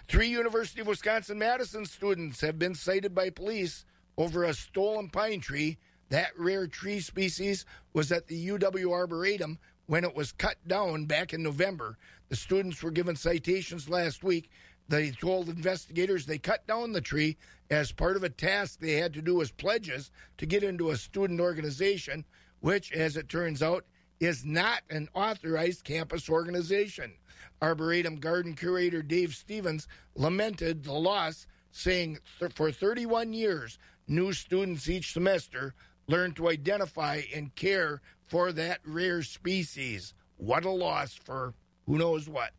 Speaker 2: Three University of Wisconsin Madison students have been cited by police over a stolen pine tree. That rare tree species was at the UW Arboretum when it was cut down back in November. The students were given citations last week. They told investigators they cut down the tree as part of a task they had to do as pledges to get into a student organization, which, as it turns out, is not an authorized campus organization. Arboretum garden curator Dave Stevens lamented the loss, saying for 31 years, new students each semester learn to identify and care for that rare species. What a loss for who knows what.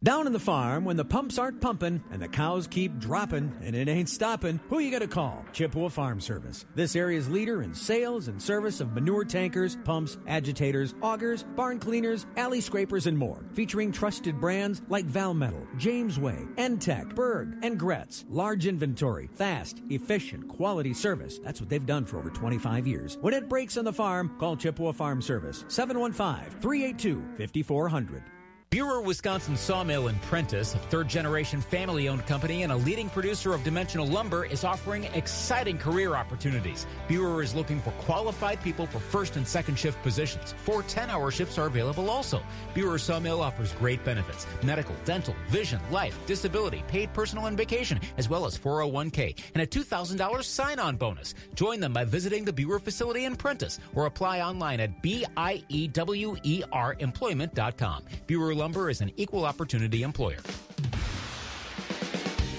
Speaker 27: Down in the farm, when the pumps aren't pumping and the cows keep dropping and it ain't stopping, who you gonna call? Chippewa Farm Service. This area's leader in sales and service of manure tankers, pumps, agitators, augers, barn cleaners, alley scrapers, and more. Featuring trusted brands like Valmetal, Jamesway, Entech, Berg, and Gretz. Large inventory, fast, efficient, quality service. That's what they've done for over 25 years. When it breaks on the farm, call Chippewa Farm Service. 715 382 5400.
Speaker 28: Biewer Wisconsin Sawmill and Prentice, a third generation family owned company and a leading producer of dimensional lumber, is offering exciting career opportunities. Biewer is looking for qualified people for first and second shift positions. Four 10 hour shifts are available also. Biewer Sawmill offers great benefits medical, dental, vision, life, disability, paid personal and vacation, as well as 401k, and a $2,000 sign on bonus. Join them by visiting the Biewer facility in Prentice or apply online at B I E W E R employment.com. Biewer Lumber is an equal opportunity employer.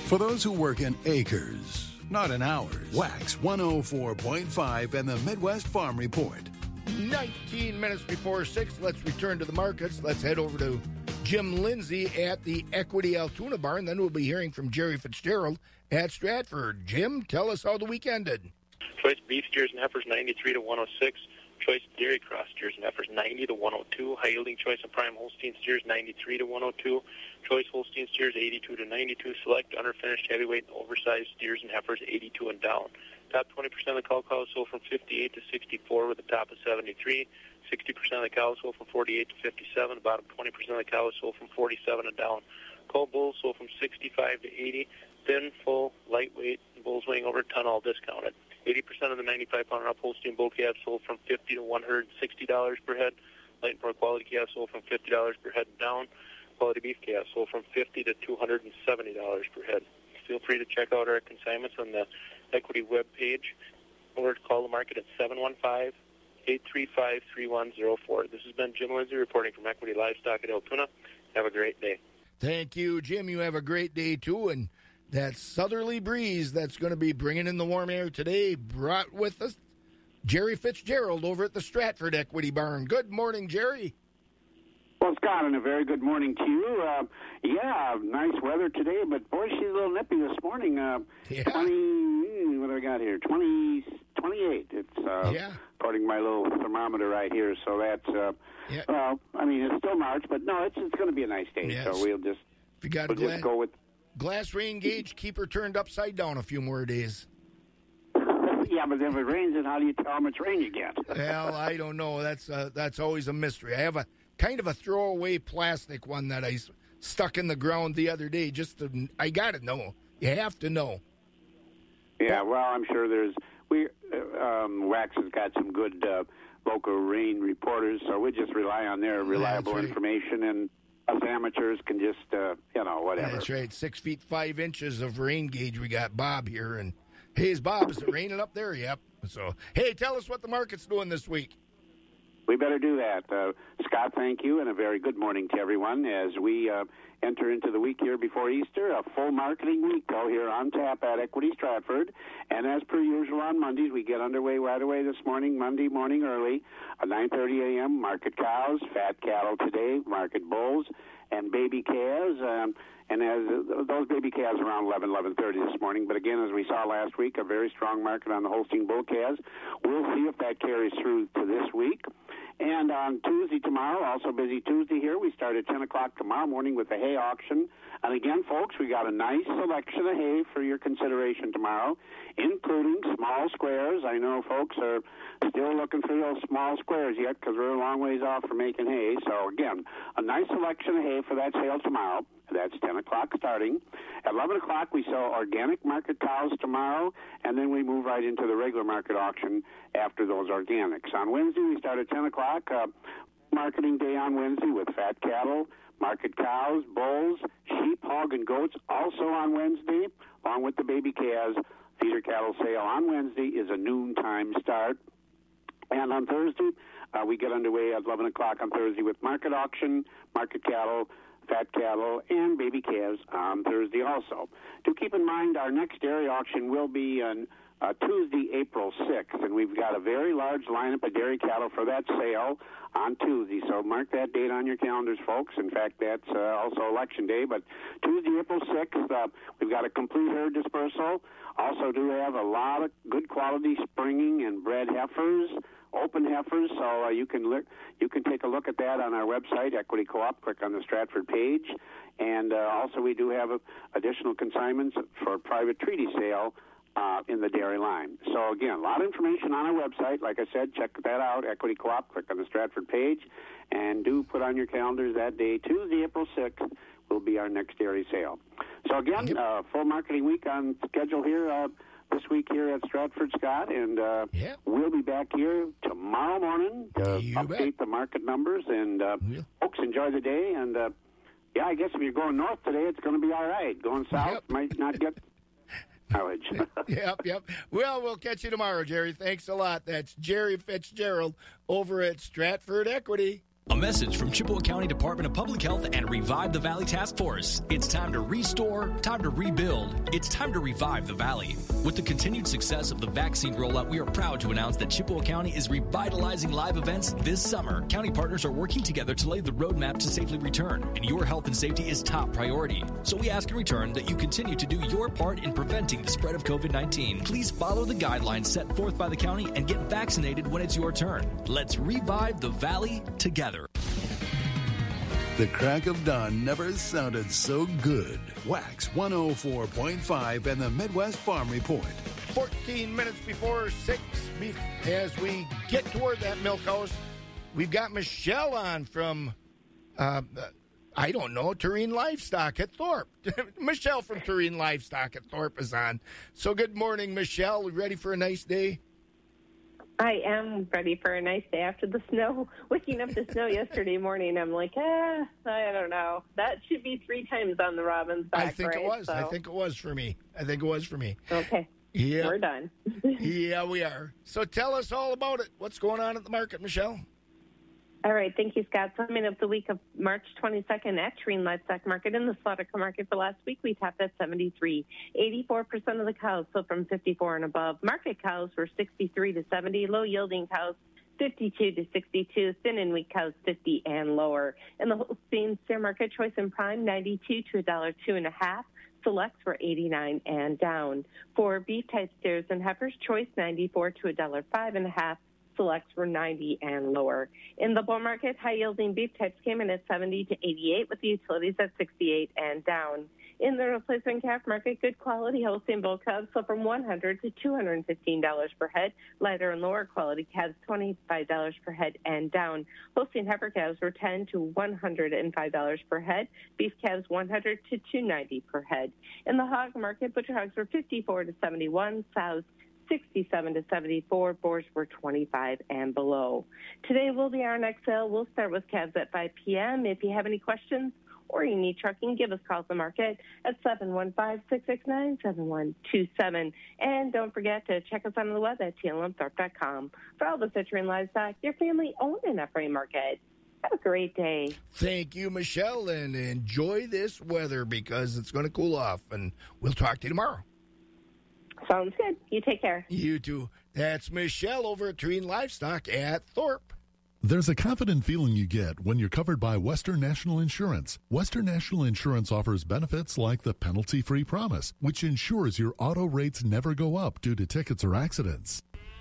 Speaker 1: For those who work in acres, not in hours, Wax 104.5 and the Midwest Farm Report.
Speaker 2: 19 minutes before 6, let's return to the markets. Let's head over to Jim Lindsay at the Equity Altoona Barn. Then we'll be hearing from Jerry Fitzgerald at Stratford. Jim, tell us how the week ended.
Speaker 29: Choice beef steers and heifers 93 to 106. Choice dairy cross steers and heifers 90 to 102. High yielding choice and prime Holstein steers 93 to 102. Choice Holstein steers 82 to 92. Select underfinished heavyweight and oversized steers and heifers 82 and down. Top 20% of the cow cows sold from 58 to 64 with a top of 73. 60% of the cows sold from 48 to 57. Bottom 20% of the cows sold from 47 and down. Cow bulls sold from 65 to 80. Thin, full, lightweight, bulls weighing over a ton, all discounted. 80% of the 95 pound up Holstein bull calves sold from 50 to 160 dollars per head. Light and poor quality calves sold from 50 dollars per head down. Quality beef calves sold from 50 to 270 dollars per head. Feel free to check out our consignments on the equity web page or call the market at 715 835 3104. This has been Jim Lindsay reporting from Equity Livestock at Altoona. Have a great day.
Speaker 2: Thank you, Jim. You have a great day too, and that southerly breeze that's going to be bringing in the warm air today brought with us Jerry Fitzgerald over at the Stratford Equity Barn. Good morning, Jerry.
Speaker 30: Well, Scott, and a very good morning to you. Uh, yeah, nice weather today, but boy, she's a little nippy this morning. Uh,
Speaker 2: yeah.
Speaker 30: 20, what do I got here? 20, 28. It's, uh,
Speaker 2: yeah.
Speaker 30: according to my little thermometer right here. So that's, uh, well, I mean, it's still March, but no, it's, it's going to be a nice day.
Speaker 2: Yes.
Speaker 30: So we'll just,
Speaker 2: If you got
Speaker 30: we'll just go with,
Speaker 2: glass rain gauge keep her turned upside down a few more days.
Speaker 30: Yeah, but if it rains, then how do you tell how much rain you get?
Speaker 2: Well, I don't know. That's uh, that's always a mystery. I have a kind of a throwaway plastic one that I stuck in the ground the other day. Just to, I got to know. You have to know.
Speaker 30: Yeah, well, I'm sure there's we uh, um, Wax has got some good uh, local rain reporters, so we just rely on their reliable
Speaker 2: right.
Speaker 30: information, and us amateurs can just uh, you know whatever.
Speaker 2: That's right. Six feet five inches of rain gauge. We got Bob here, and hey, is Bob? Is it raining up there? Yep. So hey, tell us what the market's doing this week.
Speaker 30: We better do that. Uh, Scott, thank you, and a very good morning to everyone as we uh, enter into the week here before Easter, a full marketing week though here on tap at Equity Stratford. And as per usual on Mondays, we get underway right away this morning, Monday morning early, at 9.30 a.m., market cows, fat cattle today, market bulls, and baby calves. Um, and as those baby calves around 11, 11:30 this morning. But again, as we saw last week, a very strong market on the Holstein bull calves. We'll see if that carries through to this week. And on Tuesday tomorrow, also busy Tuesday here. We start at 10 o'clock tomorrow morning with the hay auction. And again, folks, we got a nice selection of hay for your consideration tomorrow, including small squares. I know folks are still looking for those small squares yet because we're a long ways off from making hay. So again, a nice selection of hay for that sale tomorrow. That's 10 o'clock starting. At 11 o'clock, we sell organic market cows tomorrow, and then we move right into the regular market auction after those organics. On Wednesday, we start at 10 o'clock. Uh, marketing day on Wednesday with fat cattle, market cows, bulls, sheep, hog, and goats also on Wednesday, along with the baby calves. Feeder cattle sale on Wednesday is a noontime start. And on Thursday, uh, we get underway at 11 o'clock on Thursday with market auction, market cattle, fat cattle, and baby calves on Thursday also. Do keep in mind our next dairy auction will be on uh, Tuesday, April 6th, and we've got a very large lineup of dairy cattle for that sale on Tuesday. So mark that date on your calendars, folks. In fact, that's uh, also election day. But Tuesday, April 6th, uh, we've got a complete herd dispersal. Also, do have a lot of good quality springing and bred heifers open heifers, so uh, you can look, you can take a look at that on our website, Equity Co-op. Click on the Stratford page, and uh, also we do have uh, additional consignments for private treaty sale uh, in the dairy line. So again, a lot of information on our website. Like I said, check that out, Equity Co-op. Click on the Stratford page, and do put on your calendars that day, Tuesday, April sixth. Will be our next dairy sale. So again, uh, full marketing week on schedule here uh, this week here at Stratford, Scott, and uh, we'll be back here tomorrow morning to update the market numbers. And uh, folks, enjoy the day. And uh, yeah, I guess if you're going north today, it's going to be all right. Going south might not get mileage.
Speaker 2: yep, yep. Well, we'll catch you tomorrow, Jerry. Thanks a lot. That's Jerry Fitzgerald over at Stratford Equity.
Speaker 31: A message from Chippewa County Department of Public Health and Revive the Valley Task Force. It's time to restore, time to rebuild. It's time to revive the Valley. With the continued success of the vaccine rollout, we are proud to announce that Chippewa County is revitalizing live events this summer. County partners are working together to lay the roadmap to safely return, and your health and safety is top priority. So we ask in return that you continue to do your part in preventing the spread of COVID 19. Please follow the guidelines set forth by the county and get vaccinated when it's your turn. Let's revive the Valley together.
Speaker 1: The crack of dawn never sounded so good. Wax 104.5 and the Midwest Farm Report.
Speaker 2: 14 minutes before 6, as we get toward that milk house, we've got Michelle on from, uh, I don't know, Tureen Livestock at Thorp. Michelle from Tureen Livestock at Thorp is on. So good morning, Michelle. Ready for a nice day?
Speaker 32: I am ready for a nice day after the snow. Waking up to snow yesterday morning, I'm like, eh, I don't know. That should be three times on the Robin's back,
Speaker 2: I think
Speaker 32: right?
Speaker 2: it was. I think it was for me. I think it was for me.
Speaker 32: Okay.
Speaker 2: Yeah.
Speaker 32: We're done.
Speaker 2: yeah, we are. So tell us all about it. What's going on at the market, Michelle?
Speaker 32: All right, thank you, Scott. Summing up the week of March 22nd at Treen Livestock Market in the slaughter market for last week, we topped at 73. 84% of the cows sold from 54 and above. Market cows were 63 to 70. Low yielding cows 52 to 62. Thin and weak cows 50 and lower. In the Holstein steer market, choice and prime 92 to a dollar two and a half. Selects were 89 and down. For beef type steers and heifers, choice 94 to a dollar five and a half. Selects were 90 and lower. In the bull market, high yielding beef types came in at 70 to 88, with the utilities at 68 and down. In the replacement calf market, good quality Holstein bull calves sell from 100 to 215 dollars per head. Lighter and lower quality calves 25 dollars per head and down. Holstein heifer calves were 10 to 105 dollars per head. Beef calves 100 to 290 per head. In the hog market, butcher hogs were 54 to 71. Sows 67 to 74. Boars were 25 and below. Today will be our next sale. We'll start with calves at 5 p.m. If you have any questions or you need trucking, give us a call at the market at 715-669-7127. And don't forget to check us out on the web at tlmthorpe.com. For all the citrine livestock, your family owned and operated market. Have a great day.
Speaker 2: Thank you, Michelle, and enjoy this weather because it's going to cool off. And we'll talk to you tomorrow.
Speaker 32: Sounds good. You take care.
Speaker 2: You too. That's Michelle over at Treen Livestock at Thorp.
Speaker 33: There's a confident feeling you get when you're covered by Western National Insurance. Western National Insurance offers benefits like the penalty free promise, which ensures your auto rates never go up due to tickets or accidents.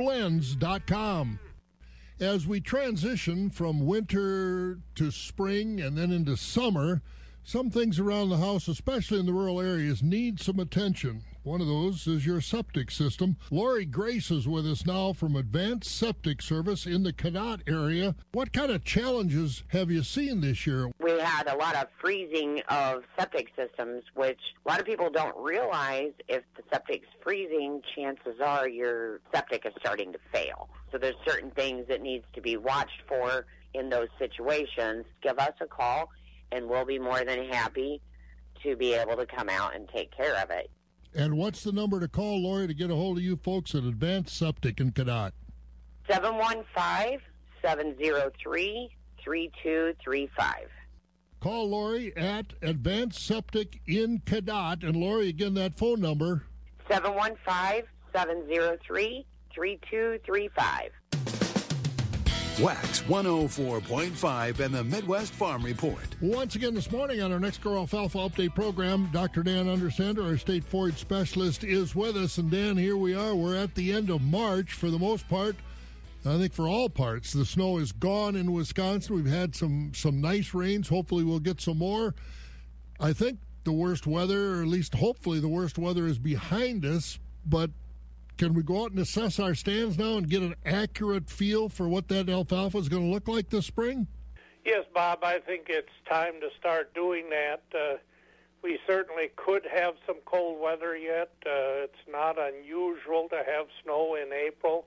Speaker 13: blends.com. As we transition from winter to spring and then into summer, some things around the house, especially in the rural areas, need some attention. One of those is your septic system. Lori Grace is with us now from Advanced Septic Service in the Cadott area. What kind of challenges have you seen this year?
Speaker 34: We had a lot of freezing of septic systems, which a lot of people don't realize if the septic's freezing, chances are your septic is starting to fail. So there's certain things that needs to be watched for in those situations. Give us a call and we'll be more than happy to be able to come out and take care of it.
Speaker 13: And what's the number to call, Lori, to get a hold of you folks at Advanced Septic in Cadott?
Speaker 34: 715 703 3235.
Speaker 13: Call Lori at Advanced Septic in Cadott. And Lori, again, that phone number
Speaker 34: 715 703 3235.
Speaker 1: Wax 104.5 and the Midwest Farm Report.
Speaker 13: Once again this morning on our NexGrow Alfalfa Update program, Dr. Dan Undersander, our state forage specialist, is with us. And Dan, here we are. We're at the end of March for the most part. I think for all parts, the snow is gone in Wisconsin. We've had some some nice rains. Hopefully, we'll get some more. I think the worst weather, or at least hopefully the worst weather, is behind us. But can we go out and assess our stands now and get an accurate feel for what that alfalfa is going to look like this spring?
Speaker 35: Yes, Bob, I think it's time to start doing that. Uh, we certainly could have some cold weather yet. Uh, it's not unusual to have snow in April,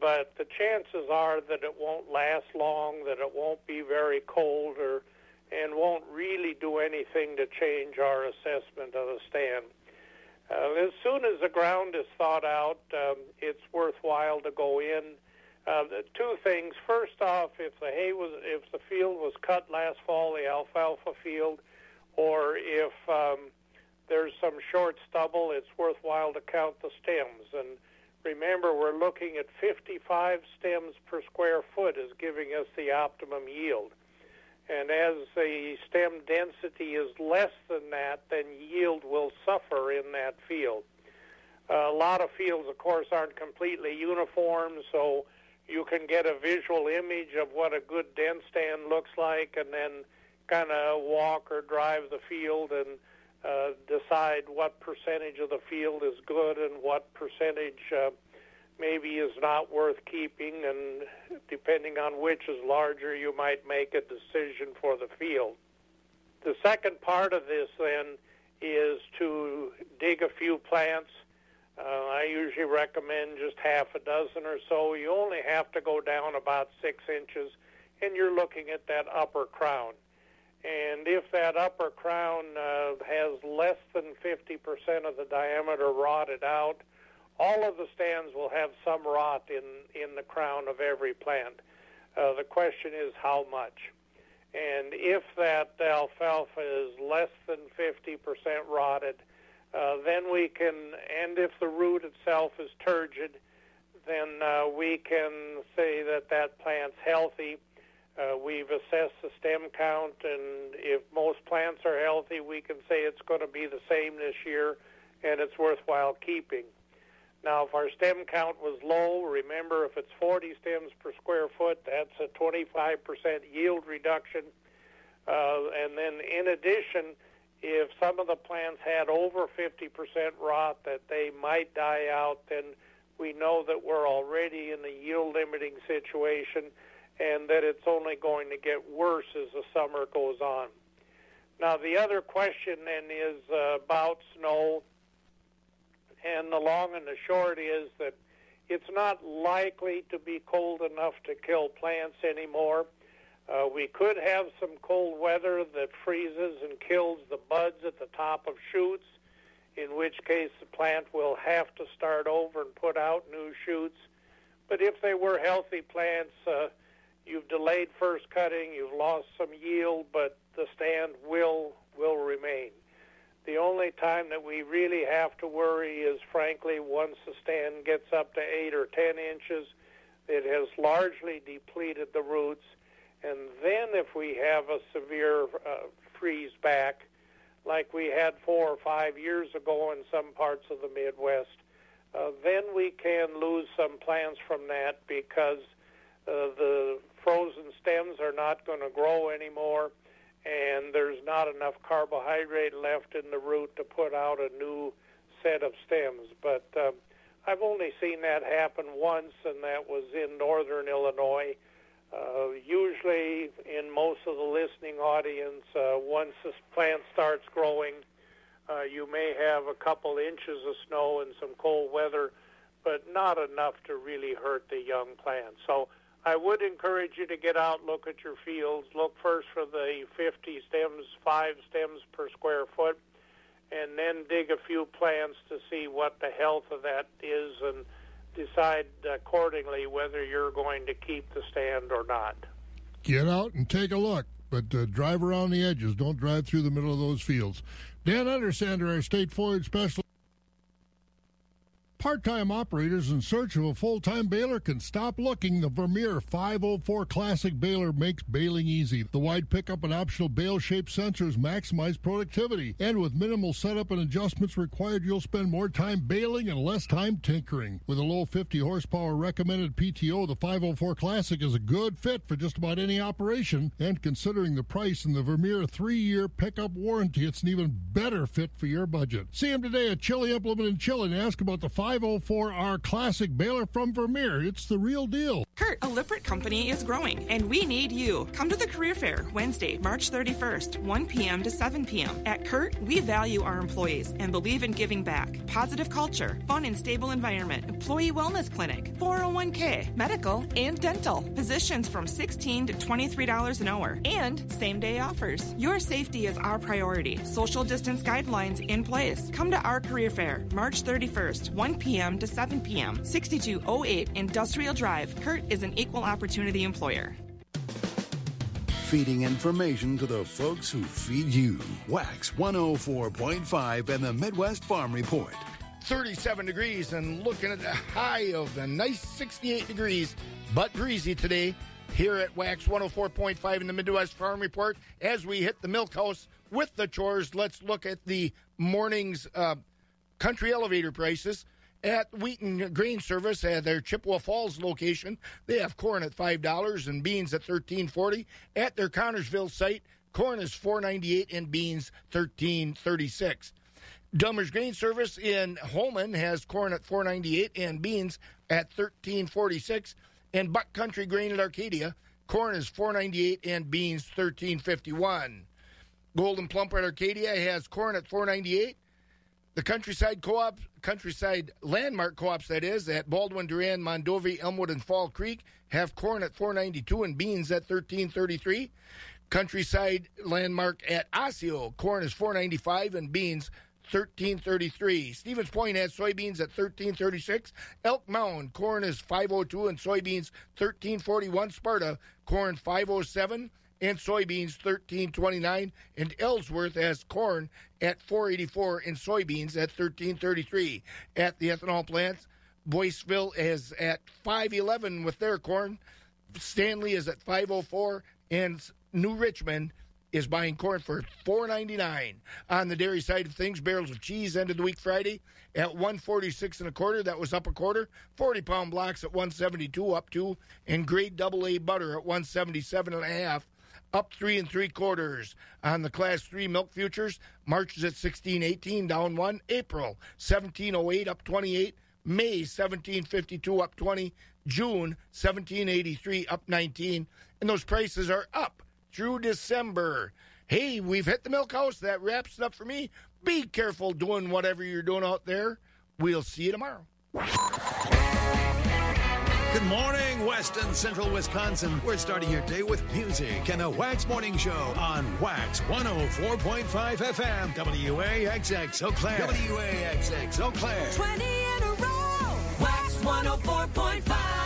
Speaker 35: but the chances are that it won't last long, that it won't be very cold, or and won't really do anything to change our assessment of the stand. Uh, as soon as the ground is thawed out, um, it's worthwhile to go in. Uh, two things. First off, if the hay was, if the field was cut last fall, the alfalfa field, or if um, there's some short stubble, it's worthwhile to count the stems. And remember, we're looking at 55 stems per square foot is giving us the optimum yield. And as the stem density is less than that, then yield will suffer in that field. A lot of fields, of course, aren't completely uniform, so you can get a visual image of what a good den stand looks like and then kind of walk or drive the field and uh, decide what percentage of the field is good and what percentage uh, maybe is not worth keeping, and depending on which is larger, you might make a decision for the field. The second part of this then is to dig a few plants. Uh, I usually recommend just half a dozen or so. You only have to go down about six inches, and you're looking at that upper crown. And if that upper crown uh, has less than 50% of the diameter rotted out, all of the stands will have some rot in, in the crown of every plant. Uh, the question is how much. And if that alfalfa is less than 50% rotted, uh, then we can, and if the root itself is turgid, then uh, we can say that that plant's healthy. Uh, we've assessed the stem count, and if most plants are healthy, we can say it's going to be the same this year, and it's worthwhile keeping. Now, if our stem count was low, remember if it's 40 stems per square foot, that's a 25% yield reduction. Uh, and then, in addition, if some of the plants had over 50% rot that they might die out, then we know that we're already in a yield limiting situation and that it's only going to get worse as the summer goes on. Now, the other question then is uh, about snow, and the long and the short is that it's not likely to be cold enough to kill plants anymore. Uh, we could have some cold weather that freezes and kills the buds at the top of shoots, in which case the plant will have to start over and put out new shoots. But if they were healthy plants, uh, you've delayed first cutting, you've lost some yield, but the stand will will remain. The only time that we really have to worry is, frankly, once the stand gets up to eight or ten inches, it has largely depleted the roots. And then if we have a severe uh, freeze back, like we had four or five years ago in some parts of the Midwest, uh, then we can lose some plants from that because uh, the frozen stems are not going to grow anymore, and there's not enough carbohydrate left in the root to put out a new set of stems. But um, I've only seen that happen once, and that was in northern Illinois uh, usually, in most of the listening audience, uh, once the plant starts growing, uh, you may have a couple inches of snow and some cold weather, but not enough to really hurt the young plant. So I would encourage you to get out, look at your fields, look first for the 50 stems, five stems per square foot, and then dig a few plants to see what the health of that is and decide accordingly whether you're going to keep the stand or not.
Speaker 13: Get out and take a look, but uh, drive around the edges. Don't drive through the middle of those fields. Dan Undersander, our state forage specialist. Part time operators in search of a full time baler can stop looking. The Vermeer 504 Classic baler makes baling easy. The wide pickup and optional bale shaped sensors maximize productivity. And with minimal setup and adjustments required, you'll spend more time baling and less time tinkering. With a low 50 horsepower recommended PTO, the 504 Classic is a good fit for just about any operation. And considering the price and the Vermeer three year pickup warranty, it's an even better fit for your budget. See him today at Chili Implement in Chili and ask about the oh 504R Classic baler from Vermeer. It's the real deal.
Speaker 36: CURT, a Lippert company is growing, and we need you. Come to the Career Fair Wednesday, March 31st, 1 p.m. to 7 p.m. At CURT, we value our employees and believe in giving back. Positive culture, fun and stable environment, employee wellness clinic, 401k, medical, and dental. Positions from 16 to $23 an hour, and same day offers. Your safety is our priority. Social distance guidelines in place. Come to our Career Fair, March 31st, 1 p.m. to 7 p.m. 6208 Industrial Drive. CURT is an equal opportunity employer.
Speaker 1: Feeding information to the folks who feed you. Wax 104.5 and the Midwest Farm Report.
Speaker 2: 37 degrees and looking at the high of the nice 68 degrees, but breezy today here at Wax 104.5 in the Midwest Farm Report. As we hit the milk house with the chores, let's look at the morning's uh, country elevator prices. At Wheaton Grain Service at their Chippewa Falls location, they have corn at five dollars and beans at thirteen forty. At their Connorsville site, corn is four ninety eight and beans thirteen thirty six. Dummer's Grain Service in Holmen has corn at 498 and beans at 1346. And Buck Country Grain at Arcadia, corn is 498 and beans 1351. Golden Plumper at Arcadia has corn at 498. The Countryside Co-op, Countryside Landmark Co-ops, that is, at Baldwin, Durand, Mondovi, Elmwood, and Fall Creek, have corn at 492 and beans at 1333. Countryside Landmark at Osseo, corn is 495 and beans 1333. Stevens Point has soybeans at 1336. Elk Mound corn is 502 and soybeans 1341. Sparta corn 507 and soybeans 1329 and Ellsworth has corn at 484 and soybeans at 1333 at the ethanol plants Boyceville is at 511 with their corn Stanley is at 504 and New Richmond is buying corn for 4.99 on the dairy side of things barrels of cheese ended the week Friday at 146 and a quarter. That was up a quarter. 40 pound blocks at 172 up two. And grade double A butter at 177 and a half up three and three quarters on the class three milk futures March is at 1618 down one April 1708 up 28 May 1752 up 20 June 1783 up 19 and those prices are up through December. Hey, we've hit the milk house. That wraps it up for me. Be careful doing whatever you're doing out there. We'll see you tomorrow.
Speaker 1: Good morning, West and Central Wisconsin. We're starting your day with music and a Wax Morning Show on Wax 104.5 FM, WAXX Eau Claire. WAXX Eau Claire.
Speaker 9: 20 in a row. Wax 104.5.